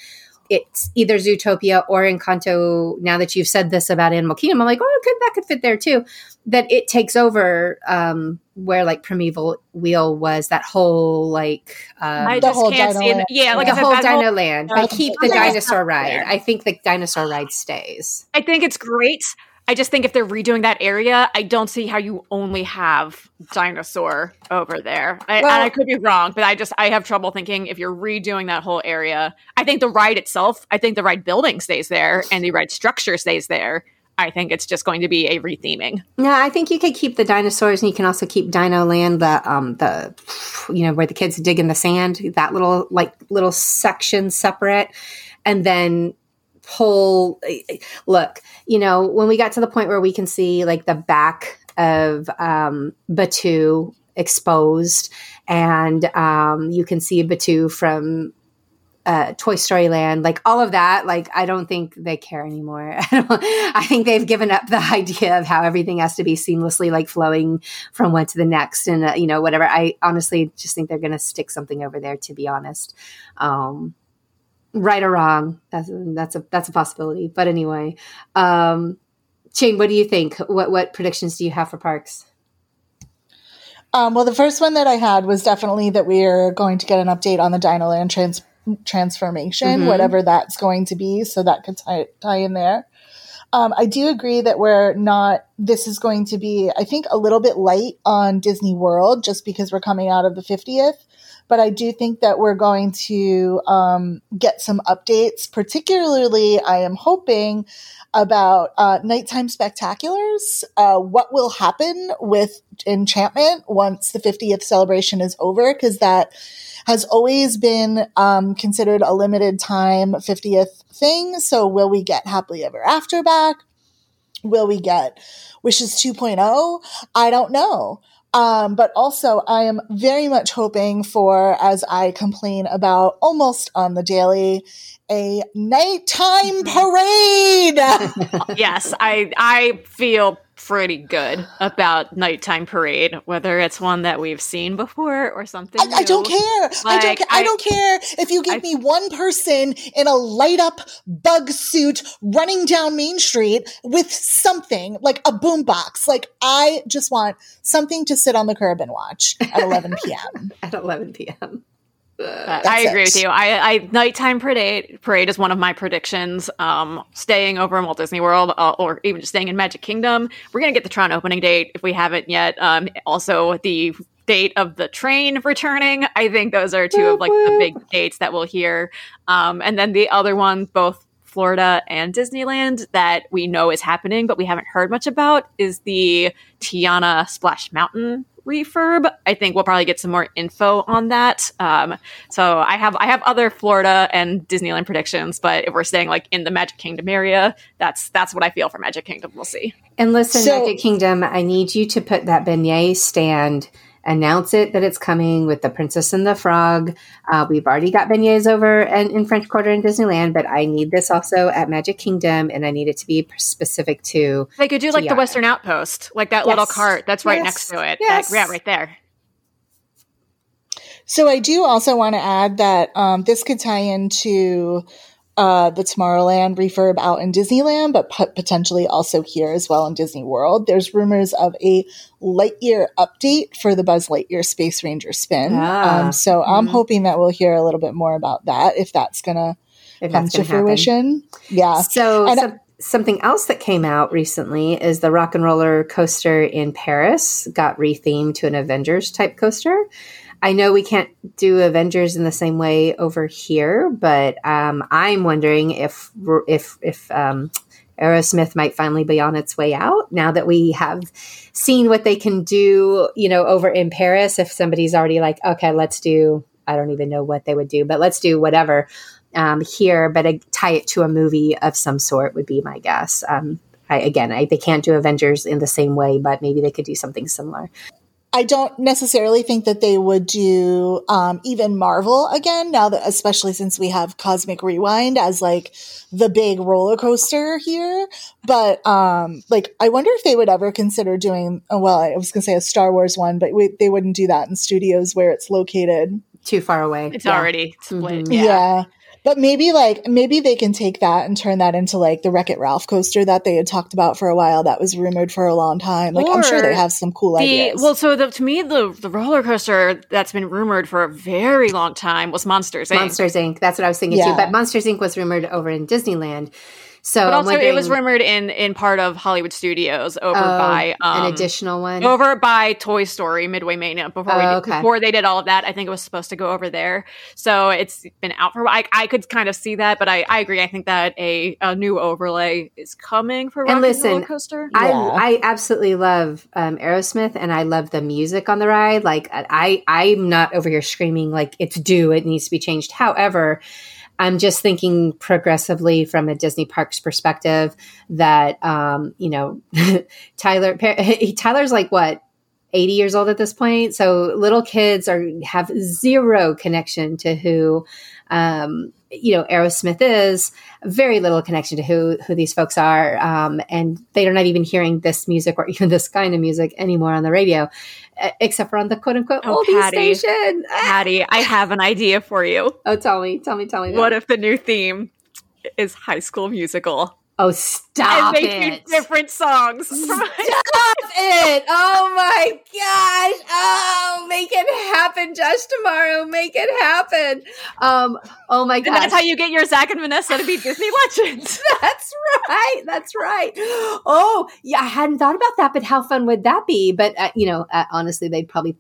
it's either Zootopia or Encanto. Now that you've said this about Animal Kingdom, I'm like, oh, could that could fit there too. That it takes over um, where like Primeval Whirl was that whole like um, I just can't see it. Yeah, like the whole Dino whole, Land. I keep the dinosaur ride. I think the dinosaur ride stays. I think it's great. I just think if they're redoing that area, I don't see how you only have dinosaur over there. I, well, I could be wrong, but I just I have trouble thinking if you're redoing that whole area. I think the ride itself, I think the ride building stays there and the ride structure stays there. I think it's just going to be a retheming. Yeah, I think you could keep the dinosaurs, and you can also keep Dino Land, the um, the you know where the kids dig in the sand, that little like little section separate, and then pull look you know when we got to the point where we can see like the back of um Batuu exposed and um you can see Batuu from uh, Toy Story Land, like all of that, like I don't think they care anymore. I think they've given up the idea of how everything has to be seamlessly like flowing from one to the next, and uh, you know whatever. I honestly just think they're going to stick something over there. To be honest, um, right or wrong that's that's a that's a possibility. But anyway um Shane, what do you think? What what predictions do you have for parks? Um, well the first one that i had was definitely that we're going to get an update on the dinoland trans- transformation mm-hmm. whatever that's going to be so that could tie, tie in there. Um, I do agree that we're not, this is going to be, I think, a little bit light on Disney World just because we're coming out of the 50th but I do think that we're going to um, get some updates. Particularly, I am hoping about uh, nighttime spectaculars. Uh, what will happen with Enchantment once the 50th celebration is over? Because that has always been um, considered a limited time 50th thing. So, will we get Happily Ever After back? Will we get Wishes 2.0? I don't know. Um, but also, I am very much hoping for, as I complain about almost on the daily, a nighttime mm-hmm. parade. yes, I I feel pretty good about nighttime parade, whether it's one that we've seen before or something. I, I don't care. Like, I don't. Ca- I, I, don't care if you give I, me one person in a light up bug suit running down Main Street with something like a boombox. Like I just want something to sit on the curb and watch at 11 p.m. at 11 p.m. I agree it. with you. I, I nighttime parade parade is one of my predictions. Um, staying over in Walt Disney World, uh, or even just staying in Magic Kingdom. We're gonna get the Tron opening date if we haven't yet. Um, also the date of the train returning. I think those are two of like the big dates that we'll hear. Um, and then the other one, both Florida and Disneyland, that we know is happening, but we haven't heard much about, is the Tiana Splash Mountain refurb. I think we'll probably get some more info on that. Um, so I have I have other Florida and Disneyland predictions, but if we're staying like in the Magic Kingdom area, that's that's what I feel for Magic Kingdom. We'll see. And listen, so, Magic Kingdom, I need you to put that beignet stand announce it that it's coming with the Princess and the Frog. Uh, we've already got beignets over and in French Quarter in Disneyland, but I need this also at Magic Kingdom, and I need it to be specific to. They could do like the Western Outpost, like that yes. little cart that's right yes. next to it. Yes. That, yeah, right there. So I do also want to add that um, this could tie into uh, the Tomorrowland refurb out in Disneyland, but p- potentially also here as well in Disney World. There's rumors of a Lightyear update for the Buzz Lightyear Space Ranger spin. Ah, um, so mm-hmm. I'm hoping that we'll hear a little bit more about that if that's going to come to fruition. Happen. Yeah. So, and, so something else that came out recently is the Rock and Roller coaster in Paris got rethemed to an Avengers type coaster. I know we can't do Avengers in the same way over here, but um, I'm wondering if if if um, Aerosmith might finally be on its way out now that we have seen what they can do, you know, over in Paris. If somebody's already like, okay, let's do, I don't even know what they would do, but let's do whatever um, here, but tie it to a movie of some sort would be my guess. Um, I, again, I, they can't do Avengers in the same way, but maybe they could do something similar. I don't necessarily think that they would do um, even Marvel again now that, especially since we have Cosmic Rewind as like the big roller coaster here. But um, like, I wonder if they would ever consider doing. Oh, well, I was going to say a Star Wars one, but we, they wouldn't do that in studios where it's located too far away. It's yeah. already split. Mm-hmm. yeah. yeah. But maybe like maybe they can take that and turn that into like the Wreck It Ralph coaster that they had talked about for a while. That was rumored for a long time. Like or I'm sure they have some cool the, ideas. Well, so the, to me, the the roller coaster that's been rumored for a very long time was Monsters Inc. Monsters Inc. That's what I was thinking yeah. too. But Monsters Inc. was rumored over in Disneyland. So, but also it was rumored in in part of Hollywood Studios over oh, by um, an additional one over by Toy Story Midway Mania before oh, we did, okay. before they did all of that. I think it was supposed to go over there. So it's been out for. I I could kind of see that, but I I agree. I think that a a new overlay is coming for Rock and listen, Roller Coaster. I yeah. I absolutely love um, Aerosmith and I love the music on the ride. Like I I'm not over here screaming like it's due. It needs to be changed. However I'm just thinking progressively from a Disney Parks perspective that, um, you know, Tyler, Tyler's like what, 80 years old at this point. So little kids are, have zero connection to who, um, you know, Aerosmith is very little connection to who, who these folks are. Um, and they're not even hearing this music or even this kind of music anymore on the radio except for on the quote unquote oh, oldie Patty, station. Ah! Patty, I have an idea for you. Oh, stop and make it. different songs. Stop it. Oh my gosh. Oh, make it happen, Josh D'Amaro. Make it happen. Um, oh my gosh. And that's how you get your Zach and Vanessa to be Disney legends. that's right. That's right. Oh, yeah. I hadn't thought about that, but how fun would that be? But, uh, you know, uh, honestly, they'd probably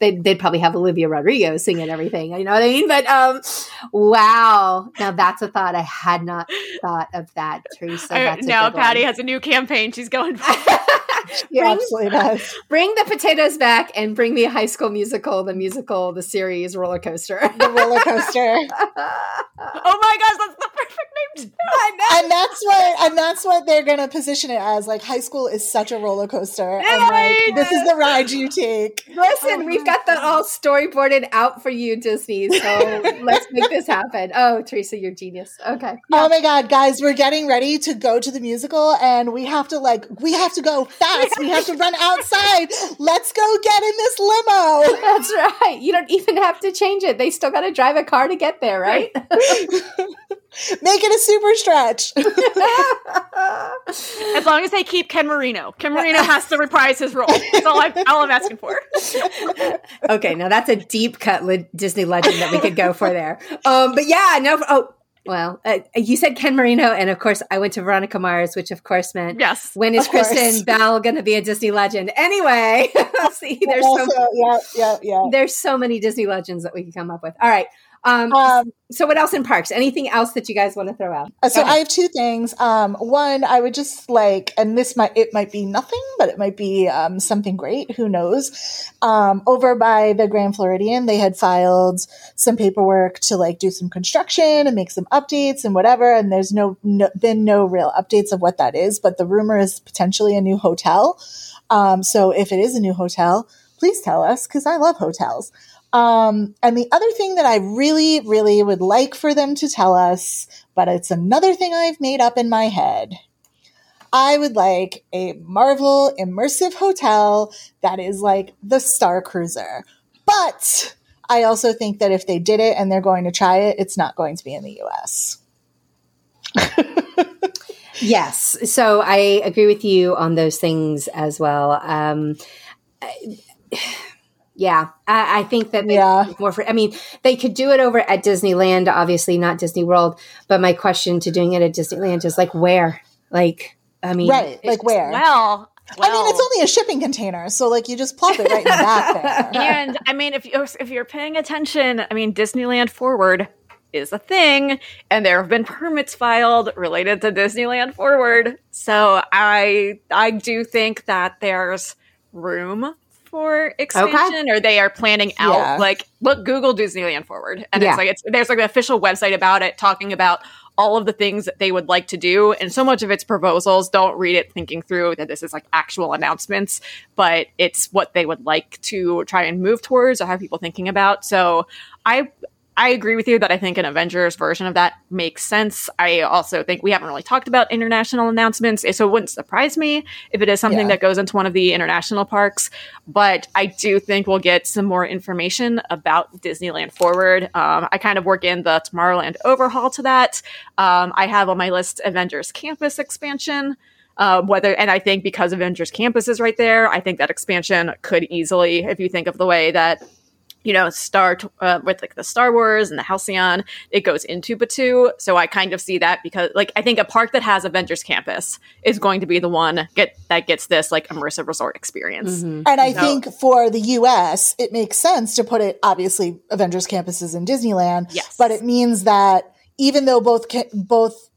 they'd, they'd probably have Olivia Rodrigo singing everything. You know what I mean? But um, wow. Now that's a thought I had not thought of that, Teresa. That's now Patty one. has a new campaign she's going for. yeah, bring, absolutely does. Bring the potatoes back and bring me a high school musical, the musical, the series roller coaster. The roller coaster. oh my gosh, that's the perfect name too. And that's what and that's what they're gonna position it as. Like high school is such a roller coaster. And like this is the ride you take. Listen, oh we've got that all storyboarded out for you, Disney. So let's make this happen. Oh, Teresa, you're genius. Okay. Yeah. Oh my god, guys, we're getting ready to go to the musical and we have to like we have to go fast. we have to run outside. Let's go get in this limo. That's right. You don't even have to change it. They still got to drive a car to get there, right? Make it a super stretch. as long as they keep Ken Marino. Ken Marino has to reprise his role. That's all, I, all I'm asking for. okay, now that's a deep cut le- Disney legend that we could go for there. Um, but yeah, no. Oh, well, uh, you said Ken Marino, and of course, I went to Veronica Mars, which of course meant yes. When is Kristen Bell going to be a Disney legend? Anyway, see, there's also, so yeah, yeah, yeah. There's so many Disney legends that we can come up with. All right, um, um, so what else in parks? Anything else that you guys want to throw out? Uh, so I have two things. Um, one, I would just like, and this might, it might be nothing, but it might be, um, something great. Who knows? Um, over by the Grand Floridian, they had filed some paperwork to like do some construction and make some updates and whatever. And there's no, no been no real updates of what that is, but the rumor is potentially a new hotel. Um, so if it is a new hotel, please tell us because I love hotels. Um, and the other thing that I really, really would like for them to tell us, but it's another thing I've made up in my head. I would like a Marvel immersive hotel that is like the Star Cruiser. But I also think that if they did it and they're going to try it, it's not going to be in the US. yes. So I agree with you on those things as well. Um, I, yeah, I, I, think that yeah. more for. I mean, they could do it over at Disneyland, obviously not Disney World. But my question to doing it at Disneyland is like, where? Like, I mean, right? Like where? Well, well, I mean, it's only a shipping container, so like you just plop it right in the back there. And I mean, if you're, if you're paying attention, I mean, Disneyland Forward is a thing and there have been permits filed related to Disneyland Forward. So I I do think that there's room for expansion okay. or they are planning out yeah. like look Google Disneyland Forward and yeah. it's like it's there's like an official website about it talking about all of the things that they would like to do. And so much of it's proposals. Don't read it thinking through that this is like actual announcements, but it's what they would like to try and move towards or have people thinking about. So I I agree with you that I think an Avengers version of that makes sense. I also think we haven't really talked about international announcements, so it wouldn't surprise me if it is something yeah. that goes into one of the international parks. But I do think we'll get some more information about Disneyland Forward. Um, I kind of work in the Tomorrowland overhaul to that. Um, I have on my list Avengers Campus expansion. Uh, whether and I think because Avengers Campus is right there, I think that expansion could easily, if you think of the way that you know, Star uh, with like the Star Wars and the Halcyon, it goes into Batuu. So I kind of see that because, like, I think a park that has Avengers Campus is going to be the one get that gets this like immersive resort experience. Mm-hmm. And I so, think for the U.S., it makes sense to put it. Obviously, Avengers Campus is in Disneyland, yes, but it means that even though both both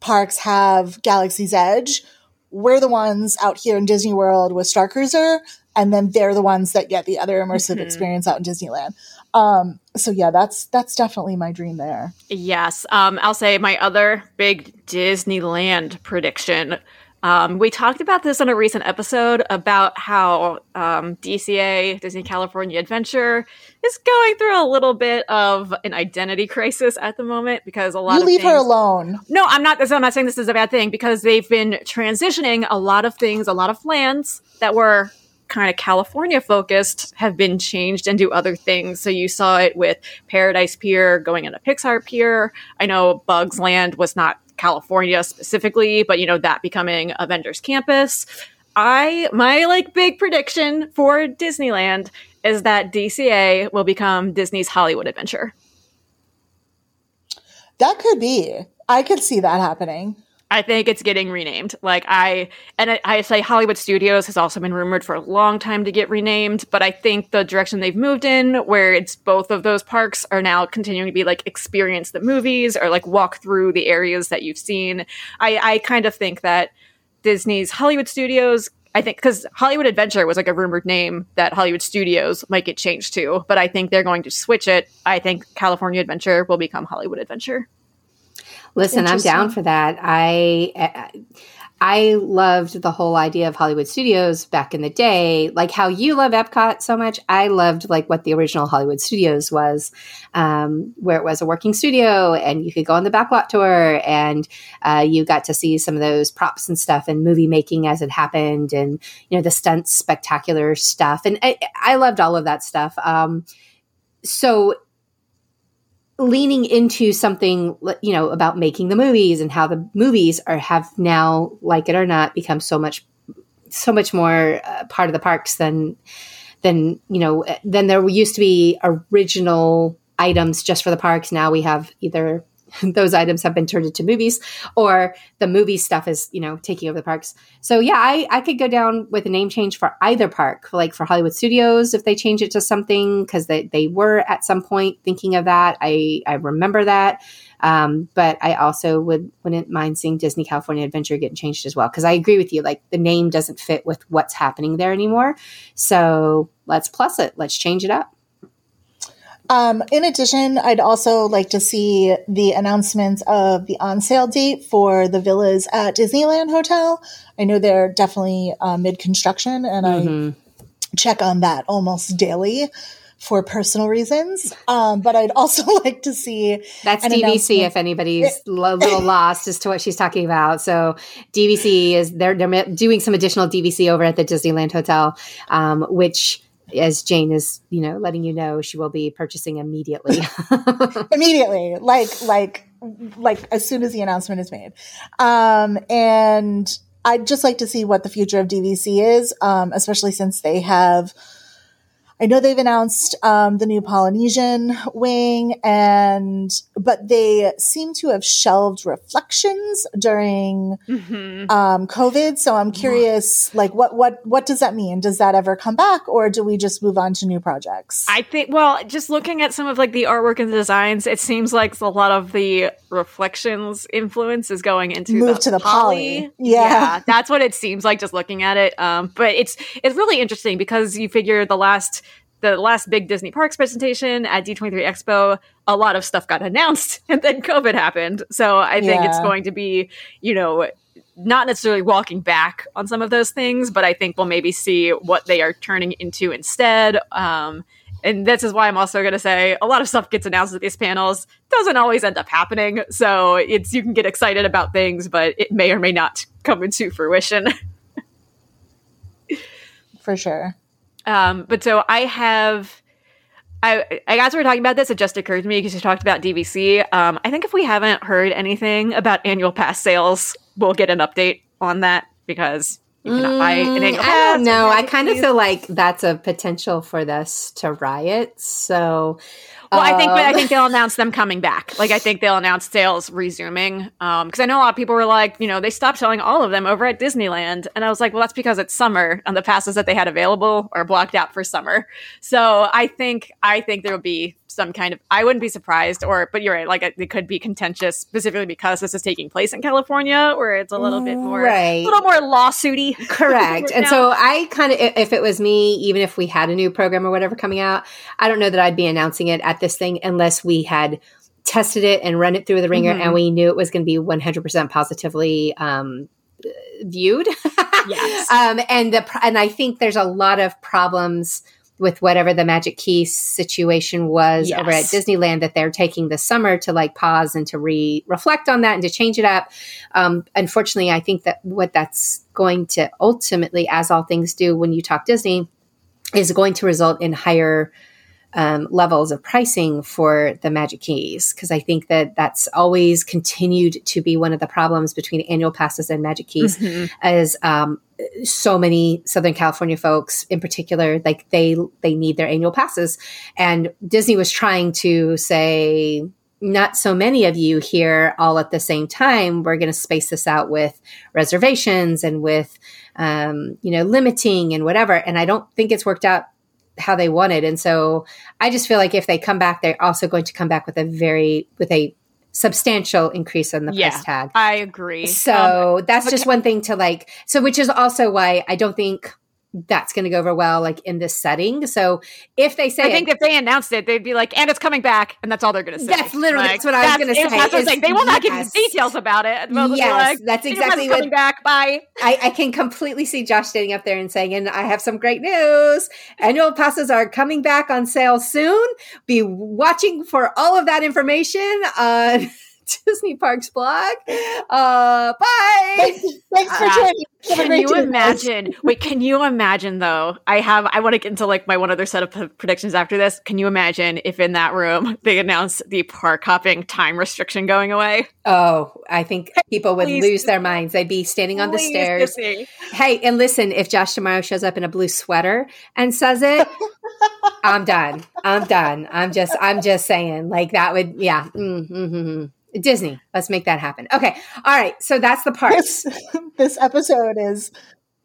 parks have Galaxy's Edge, we're the ones out here in Disney World with Star Cruiser and then they're the ones that get the other immersive mm-hmm. experience out in Disneyland. Um, so yeah, that's that's definitely my dream there. Yes, um, I'll say my other big Disneyland prediction. Um, we talked about this on a recent episode about how um, DCA, Disney California Adventure, is going through a little bit of an identity crisis at the moment because a lot of- you of leave things, her alone. No, I'm not. I'm not saying this is a bad thing because they've been transitioning a lot of things, a lot of lands that were kind of California focused have been changed into other things. So you saw it with Paradise Pier going into Pixar Pier. I know Bugs Land was not California specifically, but you know that becoming Avengers Campus. I my like big prediction for Disneyland is that DCA will become Disney's Hollywood Adventure. That could be. I could see that happening. I think it's getting renamed. Like I and I, I, say Hollywood Studios has also been rumored for a long time to get renamed, but I think the direction they've moved in, where it's both of those parks are now continuing to be like experience the movies or like walk through the areas that you've seen. I, I kind of think that Disney's Hollywood Studios. I think because Hollywood Adventure was like a rumored name that Hollywood Studios might get changed to, but I think they're going to switch it. I think California Adventure will become Hollywood Adventure. Listen, I'm down for that. I I loved the whole idea of Hollywood Studios back in the day, like how you love Epcot so much. I loved like what the original Hollywood Studios was, um, where it was a working studio and you could go on the backlot tour and uh, you got to see some of those props and stuff and movie making as it happened and you know the stunts, spectacular stuff, and I, I loved all of that stuff. Um, so leaning into something you know about making the movies and how the movies are have now like it or not become so much so much more uh, part of the parks than than you know than there used to be original items just for the parks. Now we have either those items have been turned into movies or the movie stuff is you know taking over the parks. So yeah i i could go down with a name change for either park like for hollywood studios if they change it to something because they, they were at some point thinking of that. I i remember that. Um, but i also would wouldn't mind seeing disney california adventure getting changed as well because i agree with you like the name doesn't fit with what's happening there anymore. So let's plus it. Let's change it up um, in addition, I'd also like to see the announcements of the on sale date for the villas at Disneyland Hotel. I know they're definitely uh, mid construction, and mm-hmm. I check on that almost daily for personal reasons. Um, but I'd also like to see that's DVC if anybody's a little lost as to what she's talking about. So DVC is they're they're doing some additional DVC over at the Disneyland Hotel, um, which as Jane is, you know, letting you know, she will be purchasing immediately. immediately, like like like as soon as the announcement is made. Um, and I'd just like to see what the future of DVC is, um, especially since they have. I know they've announced um, the new Polynesian wing, and but they seem to have shelved reflections during mm-hmm. um, COVID. So I'm curious, like, what what what does that mean? Does that ever come back, or do we just move on to new projects? I think. Well, just looking at some of like the artwork and the designs, it seems like a lot of the reflections influence is going into move the to the poly. poly. Yeah. yeah. that's what it seems like just looking at it. Um, but it's it's really interesting because you figure the last the last big Disney Parks presentation at D23 Expo, a lot of stuff got announced and then COVID happened. So I think yeah. it's going to be, you know, not necessarily walking back on some of those things, but I think we'll maybe see what they are turning into instead. Um, and this is why I'm also going to say a lot of stuff gets announced at these panels doesn't always end up happening. So it's you can get excited about things, but it may or may not come into fruition. For sure. Um, but so I have. I, I guess we are talking about this. It just occurred to me because you talked about DVC. Um, I think if we haven't heard anything about annual pass sales, we'll get an update on that because you cannot buy an annual pass. I don't know. I kind of feel like that's a potential for this to riot. So well, I think, but I think um, they'll announce them coming back. Like, I think they'll announce sales resuming. Um, because I know a lot of people were like, you know, they stopped selling all of them over at Disneyland, and I was like, well, that's because it's summer, and the passes that they had available are blocked out for summer. So I think, I think there will be some kind of I wouldn't be surprised or but you're right like it could be contentious specifically because this is taking place in California where it's a little bit more right. a little more lawsuity. Correct. And so I kind of if it was me even if we had a new program or whatever coming out I don't know that I'd be announcing it at this thing unless we had tested it and run it through the ringer mm-hmm. and we knew it was going to be 100% positively um, viewed. Yes. Um, and the and I think there's a lot of problems with whatever the magic key situation was yes. over at Disneyland that they're taking the summer to like pause and to re reflect on that and to change it up. Um, unfortunately, I think that what that's going to ultimately, as all things do when you talk Disney, is going to result in higher um, levels of pricing for the magic keys because I think that that's always continued to be one of the problems between annual passes and magic keys mm-hmm. as um, so many Southern California folks in particular like they they need their annual passes. And Disney was trying to say not so many of you here all at the same time. We're going to space this out with reservations and with um, you know limiting and whatever. And I don't think it's worked out how they wanted. And so I just feel like if they come back, they're also going to come back with a very with a substantial increase in the yeah, price tag. I agree. So um, that's just one thing to like. So which is also why I don't think that's going to go over well like in this setting. So if they say, I think it, if they announced it, they'd be like, "And it's coming back," and that's all they're going to say. That's literally like, that's what I was going to say. That's is, They will not yes. give details about it. yes, like, that's exactly what. Coming back. Bye. I, I, can completely see Josh standing up there and saying, "And I have some great news. Annual passes are coming back on sale soon. Be watching for all of that information on." Disney Parks blog. Uh, bye. Thanks, thanks for uh, joining. Can you imagine? Wait, can you imagine though? I have. I want to get into like my one other set of predictions after this. Can you imagine if in that room they announce the park hopping time restriction going away? Oh, I think people would Please lose their minds. They'd be standing on the stairs. Hey, and listen, if Josh tomorrow shows up in a blue sweater and says it, I'm done. I'm done. I'm just. I'm just saying. Like that would. Yeah. Mm-hmm. mm-hmm. Disney. Let's make that happen. Okay. All right. So that's the part. This, this episode is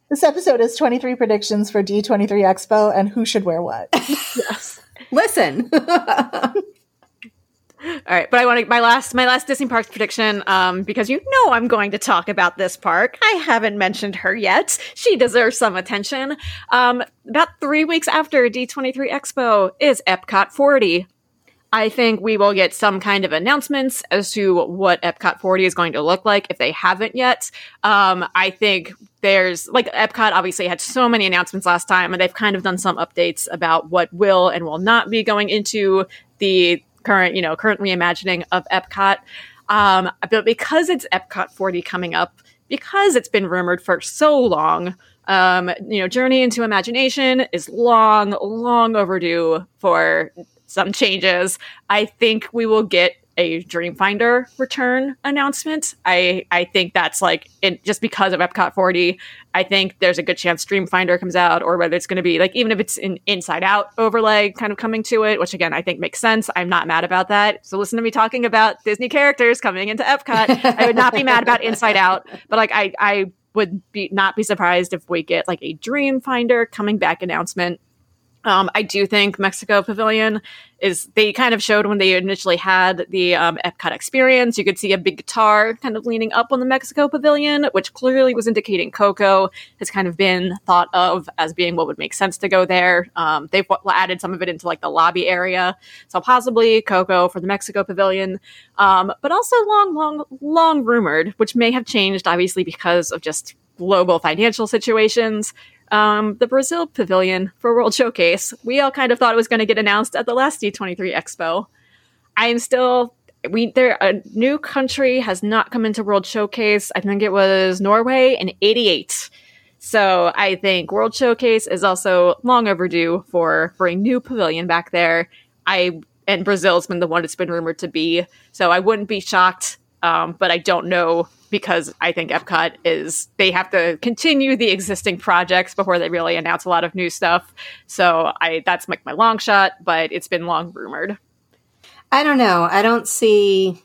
this episode is 23 predictions for D23 Expo and who should wear what. yes. Listen. All right, but I want to my last my last Disney Parks prediction um because you know I'm going to talk about this park. I haven't mentioned her yet. She deserves some attention. Um about 3 weeks after D23 Expo is Epcot 40. I think we will get some kind of announcements as to what Epcot 40 is going to look like if they haven't yet. Um, I think there's like Epcot obviously had so many announcements last time, and they've kind of done some updates about what will and will not be going into the current, you know, current reimagining of Epcot. Um, but because it's Epcot 40 coming up, because it's been rumored for so long, um, you know, Journey into Imagination is long, long overdue for some changes. I think we will get a Dreamfinder return announcement. I I think that's like just because of Epcot 40. I think there's a good chance Dreamfinder comes out, or whether it's going to be like even if it's an Inside Out overlay kind of coming to it, which again I think makes sense. I'm not mad about that. So listen to me talking about Disney characters coming into Epcot. I would not be mad about Inside Out, but like I I would be not be surprised if we get like a Dreamfinder coming back announcement um, I do think Mexico Pavilion is, they kind of showed when they initially had the um, Epcot experience. You could see a big guitar kind of leaning up on the Mexico Pavilion, which clearly was indicating Coco has kind of been thought of as being what would make sense to go there. Um, they've added some of it into like the lobby area. So possibly Coco for the Mexico Pavilion, um, but also long, long, long rumored, which may have changed obviously because of just global financial situations um, the Brazil Pavilion for World Showcase. We all kind of thought it was going to get announced at the last D23 Expo. I'm still we there a new country has not come into World Showcase. I think it was Norway in '88. So I think World Showcase is also long overdue for for a new pavilion back there. I and Brazil's been the one it's been rumored to be. So I wouldn't be shocked, um, but I don't know because I think Epcot is they have to continue the existing projects before they really announce a lot of new stuff. So I that's like my long shot, but it's been long rumored. I don't know. I don't see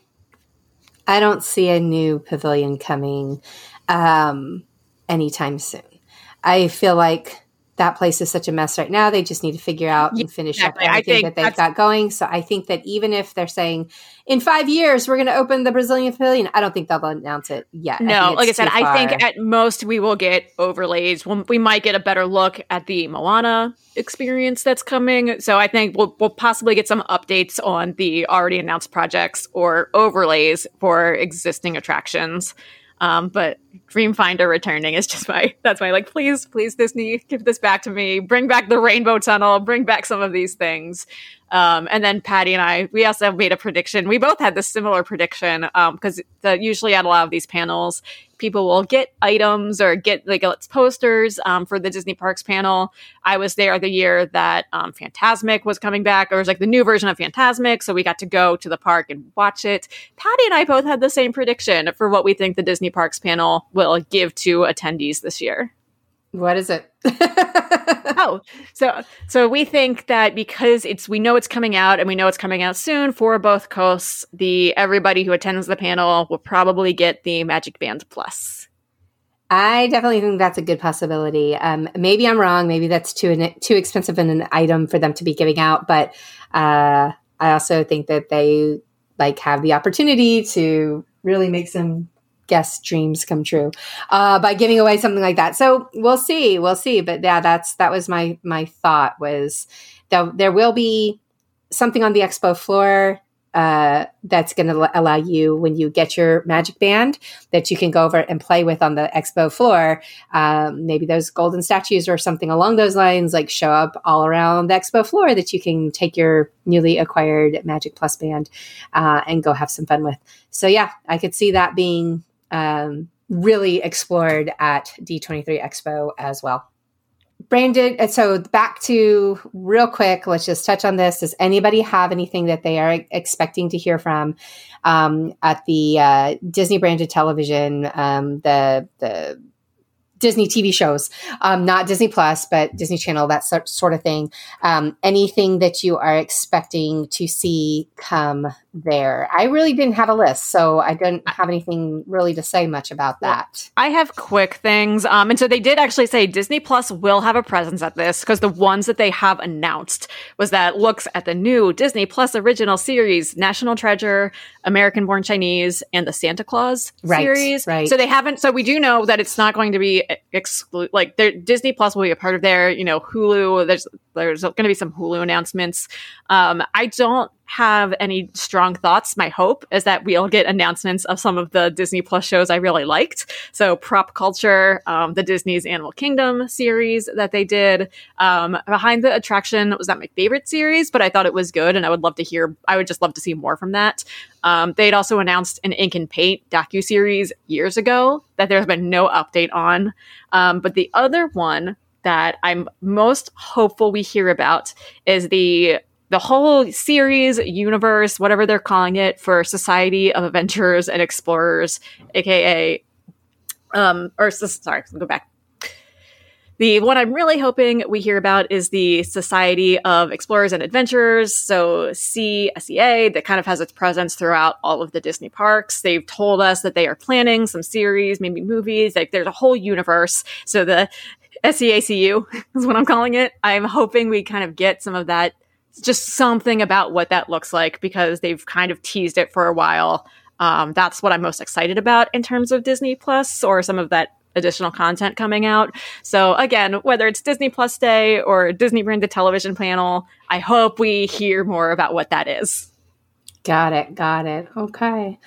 I don't see a new pavilion coming um anytime soon. I feel like that place is such a mess right now. They just need to figure out and finish exactly. up everything that they've got going. So I think that even if they're saying in five years we're going to open the Brazilian pavilion, I don't think they'll announce it yet. No, I like I said. I think at most we will get overlays. we might get a better look at the Moana experience that's coming. So I think we'll, we'll possibly get some updates on the already announced projects or overlays for existing attractions. Um, but Dreamfinder returning is just my that's my like please please Disney give this back to me. Bring back the Rainbow Tunnel. Bring back some of these things um, and then Patty and I we also made a prediction we both had this similar prediction because um, usually at a lot of these panels people will get items or get like it's posters um, for the Disney Parks panel. I was there the year that um, Fantasmic was coming back, or it was like the new version of Fantasmic, so we got to go to the park and watch it. Patty and I both had the same prediction for what we think the Disney Parks panel will give to attendees this year. What is it? oh, so so we think that because it's we know it's coming out and we know it's coming out soon for both coasts, the everybody who attends the panel will probably get the Magic Band Plus. I definitely think that's a good possibility. Um, maybe I'm wrong. Maybe that's too too expensive an item for them to be giving out. But uh, I also think that they like have the opportunity to really make some guest dreams come true uh, by giving away something like that. So we'll see, we'll see. But yeah, that's that was my my thought was that there will be something on the expo floor uh, that's going to allow you when you get your magic band that you can go over and play with on the expo floor. Um, maybe those golden statues or something along those lines, like show up all around the expo floor that you can take your newly acquired Magic Plus band uh, and go have some fun with. So yeah, I could see that being um, really explored at D23 Expo as well. Brandon, so back to real quick, let's just touch on this. Does anybody have anything that they are expecting to hear from um, at the uh, Disney branded television, um, the the Disney TV shows, um, not Disney Plus, but Disney Channel, that sort of thing. Um, anything that you are expecting to see come there? I really didn't have a list, so I didn't have anything really to say much about that. I have quick things. Um, and so they did actually say Disney Plus will have a presence at this because the ones that they have announced was that looks at the new Disney Plus original series, National Treasure, American Born Chinese, and the Santa Claus right, series. Right. So they haven't. So we do know that it's not going to be exclude. Like Disney Plus will be a part of there. You know, Hulu. There's there's going to be some Hulu announcements. Um, I don't have any strong thoughts. My hope is that we'll get announcements of some of the Disney Plus shows I really liked. So, Prop Culture, um, the Disney's Animal Kingdom series that they did. Um, Behind the Attraction was not my favorite series, but I thought it was good, and I would love to hear. I would just love to see more from that. Um, they'd also announced an Ink and Paint docu series years ago that there's been no update on. Um, but the other one that I'm most hopeful we hear about is the the whole series, universe, whatever they're calling it, for Society of Adventurers and Explorers, aka, um, or sorry, go back. The one I'm really hoping we hear about is the Society of Explorers and Adventurers, so CSEA, that kind of has its presence throughout all of the Disney parks. They've told us that they are planning some series, maybe movies, like there's a whole universe. So the SEACU is what I'm calling it. I'm hoping we kind of get some of that just something about what that looks like because they've kind of teased it for a while. Um, that's what I'm most excited about in terms of Disney Plus or some of that additional content coming out. So again, whether it's Disney Plus Day or Disney branded television panel, I hope we hear more about what that is. Got it. Got it. Okay.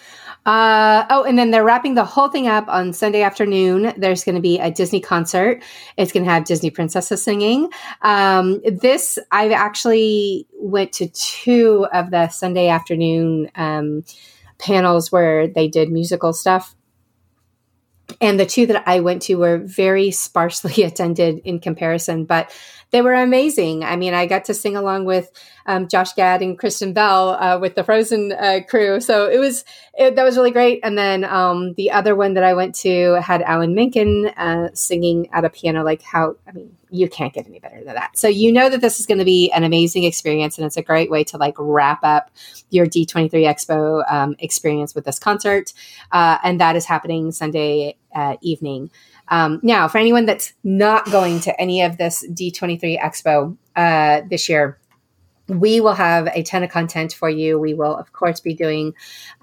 Uh, oh, and then they're wrapping the whole thing up on Sunday afternoon. There's going to be a Disney concert. It's going to have Disney princesses singing. Um, this I've actually went to two of the Sunday afternoon um, panels where they did musical stuff and the two that I went to were very sparsely attended in comparison, but they were amazing. I mean, I got to sing along with um, Josh Gad and Kristen Bell uh, with the Frozen uh, crew, so it was it, that was really great. And then um, the other one that I went to had Alan Menken uh, singing at a piano. Like how I mean, you can't get any better than that. So you know that this is going to be an amazing experience, and it's a great way to like wrap up your D23 Expo um, experience with this concert, uh, and that is happening Sunday uh, evening. Um, now, for anyone that's not going to any of this D23 Expo uh, this year, we will have a ton of content for you. We will, of course, be doing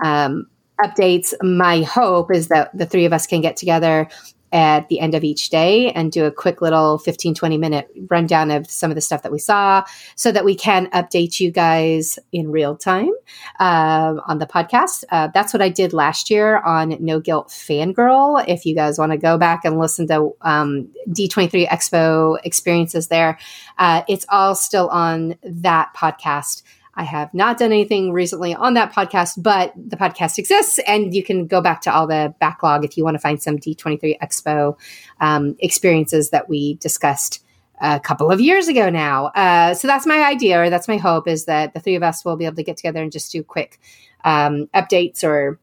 um, updates. My hope is that the three of us can get together at the end of each day and do a quick little 15 20 minute rundown of some of the stuff that we saw so that we can update you guys in real time um, on the podcast. Uh, that's what i did last year on no guilt fangirl. If you guys want to go back and listen to um, d23 expo experiences there uh, it's all still on that podcast I have not done anything recently on that podcast, but the podcast exists, and you can go back to all the backlog if you want to find some D23 Expo um, experiences that we discussed a couple of years ago now. Uh, so that's my idea, or that's my hope, is that the three of us will be able to get together and just do quick um, updates or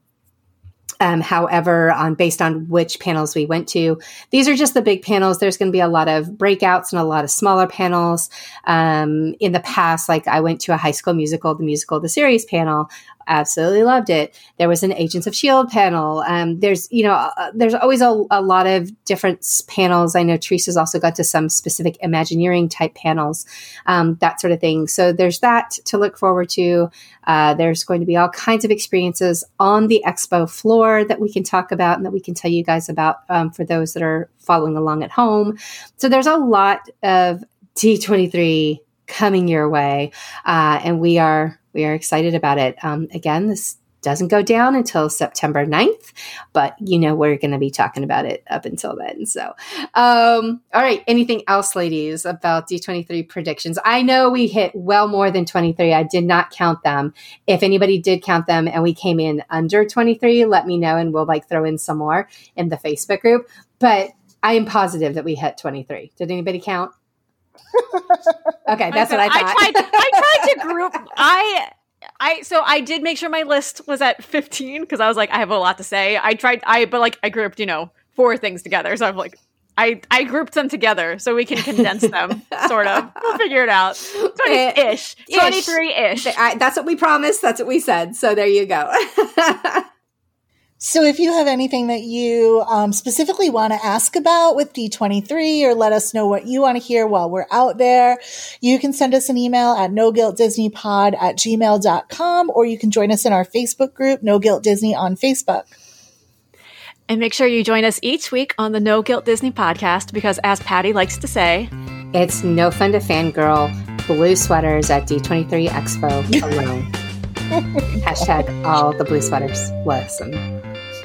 um, however, on based on which panels we went to, these are just the big panels. There's going to be a lot of breakouts and a lot of smaller panels. Um, in the past, like I went to a High School Musical, the musical, the series panel absolutely loved it. There was an Agents of Shield panel. Um, there's you know uh, there's always a, a, lot of different panels. I know Teresa's also got to some specific Imagineering type panels, um, that sort of thing. So there's that to look forward to. Uh, there's going to be all kinds of experiences on the expo floor that we can talk about and that we can tell you guys about um, for those that are following along at home. So there's a lot of D23 coming your way, uh, and we are we are excited about it. Um, again, this doesn't go down until September 9th, but you know, we're going to be talking about it up until then. So, um, all right. Anything else, ladies, about D23 predictions? I know we hit well more than 23. I did not count them. If anybody did count them and we came in under 23, let me know and we'll like throw in some more in the Facebook group. But I am positive that we hit 23. Did anybody count? okay, that's I what I thought. I tried. I tried to group. I. I so I did make sure my list was at 15 because I was like I have a lot to say. I tried I but like I grouped, you know, four things together. So I'm like I I grouped them together so we can condense them sort of. We'll figure it out. Eh, 20-ish. 23-ish. That's what we promised. That's what we said. So there you go. So, if you have anything that you um, specifically want to ask about with D23 or let us know what you want to hear while we're out there, you can send us an email at no guilt disney pod at gmail.com or you can join us in our Facebook group, No Guilt Disney on Facebook. And make sure you join us each week on the No Guilt Disney podcast because, as Patty likes to say, it's no fun to fangirl blue sweaters at D23 Expo alone. Hashtag all the blue sweaters. Listen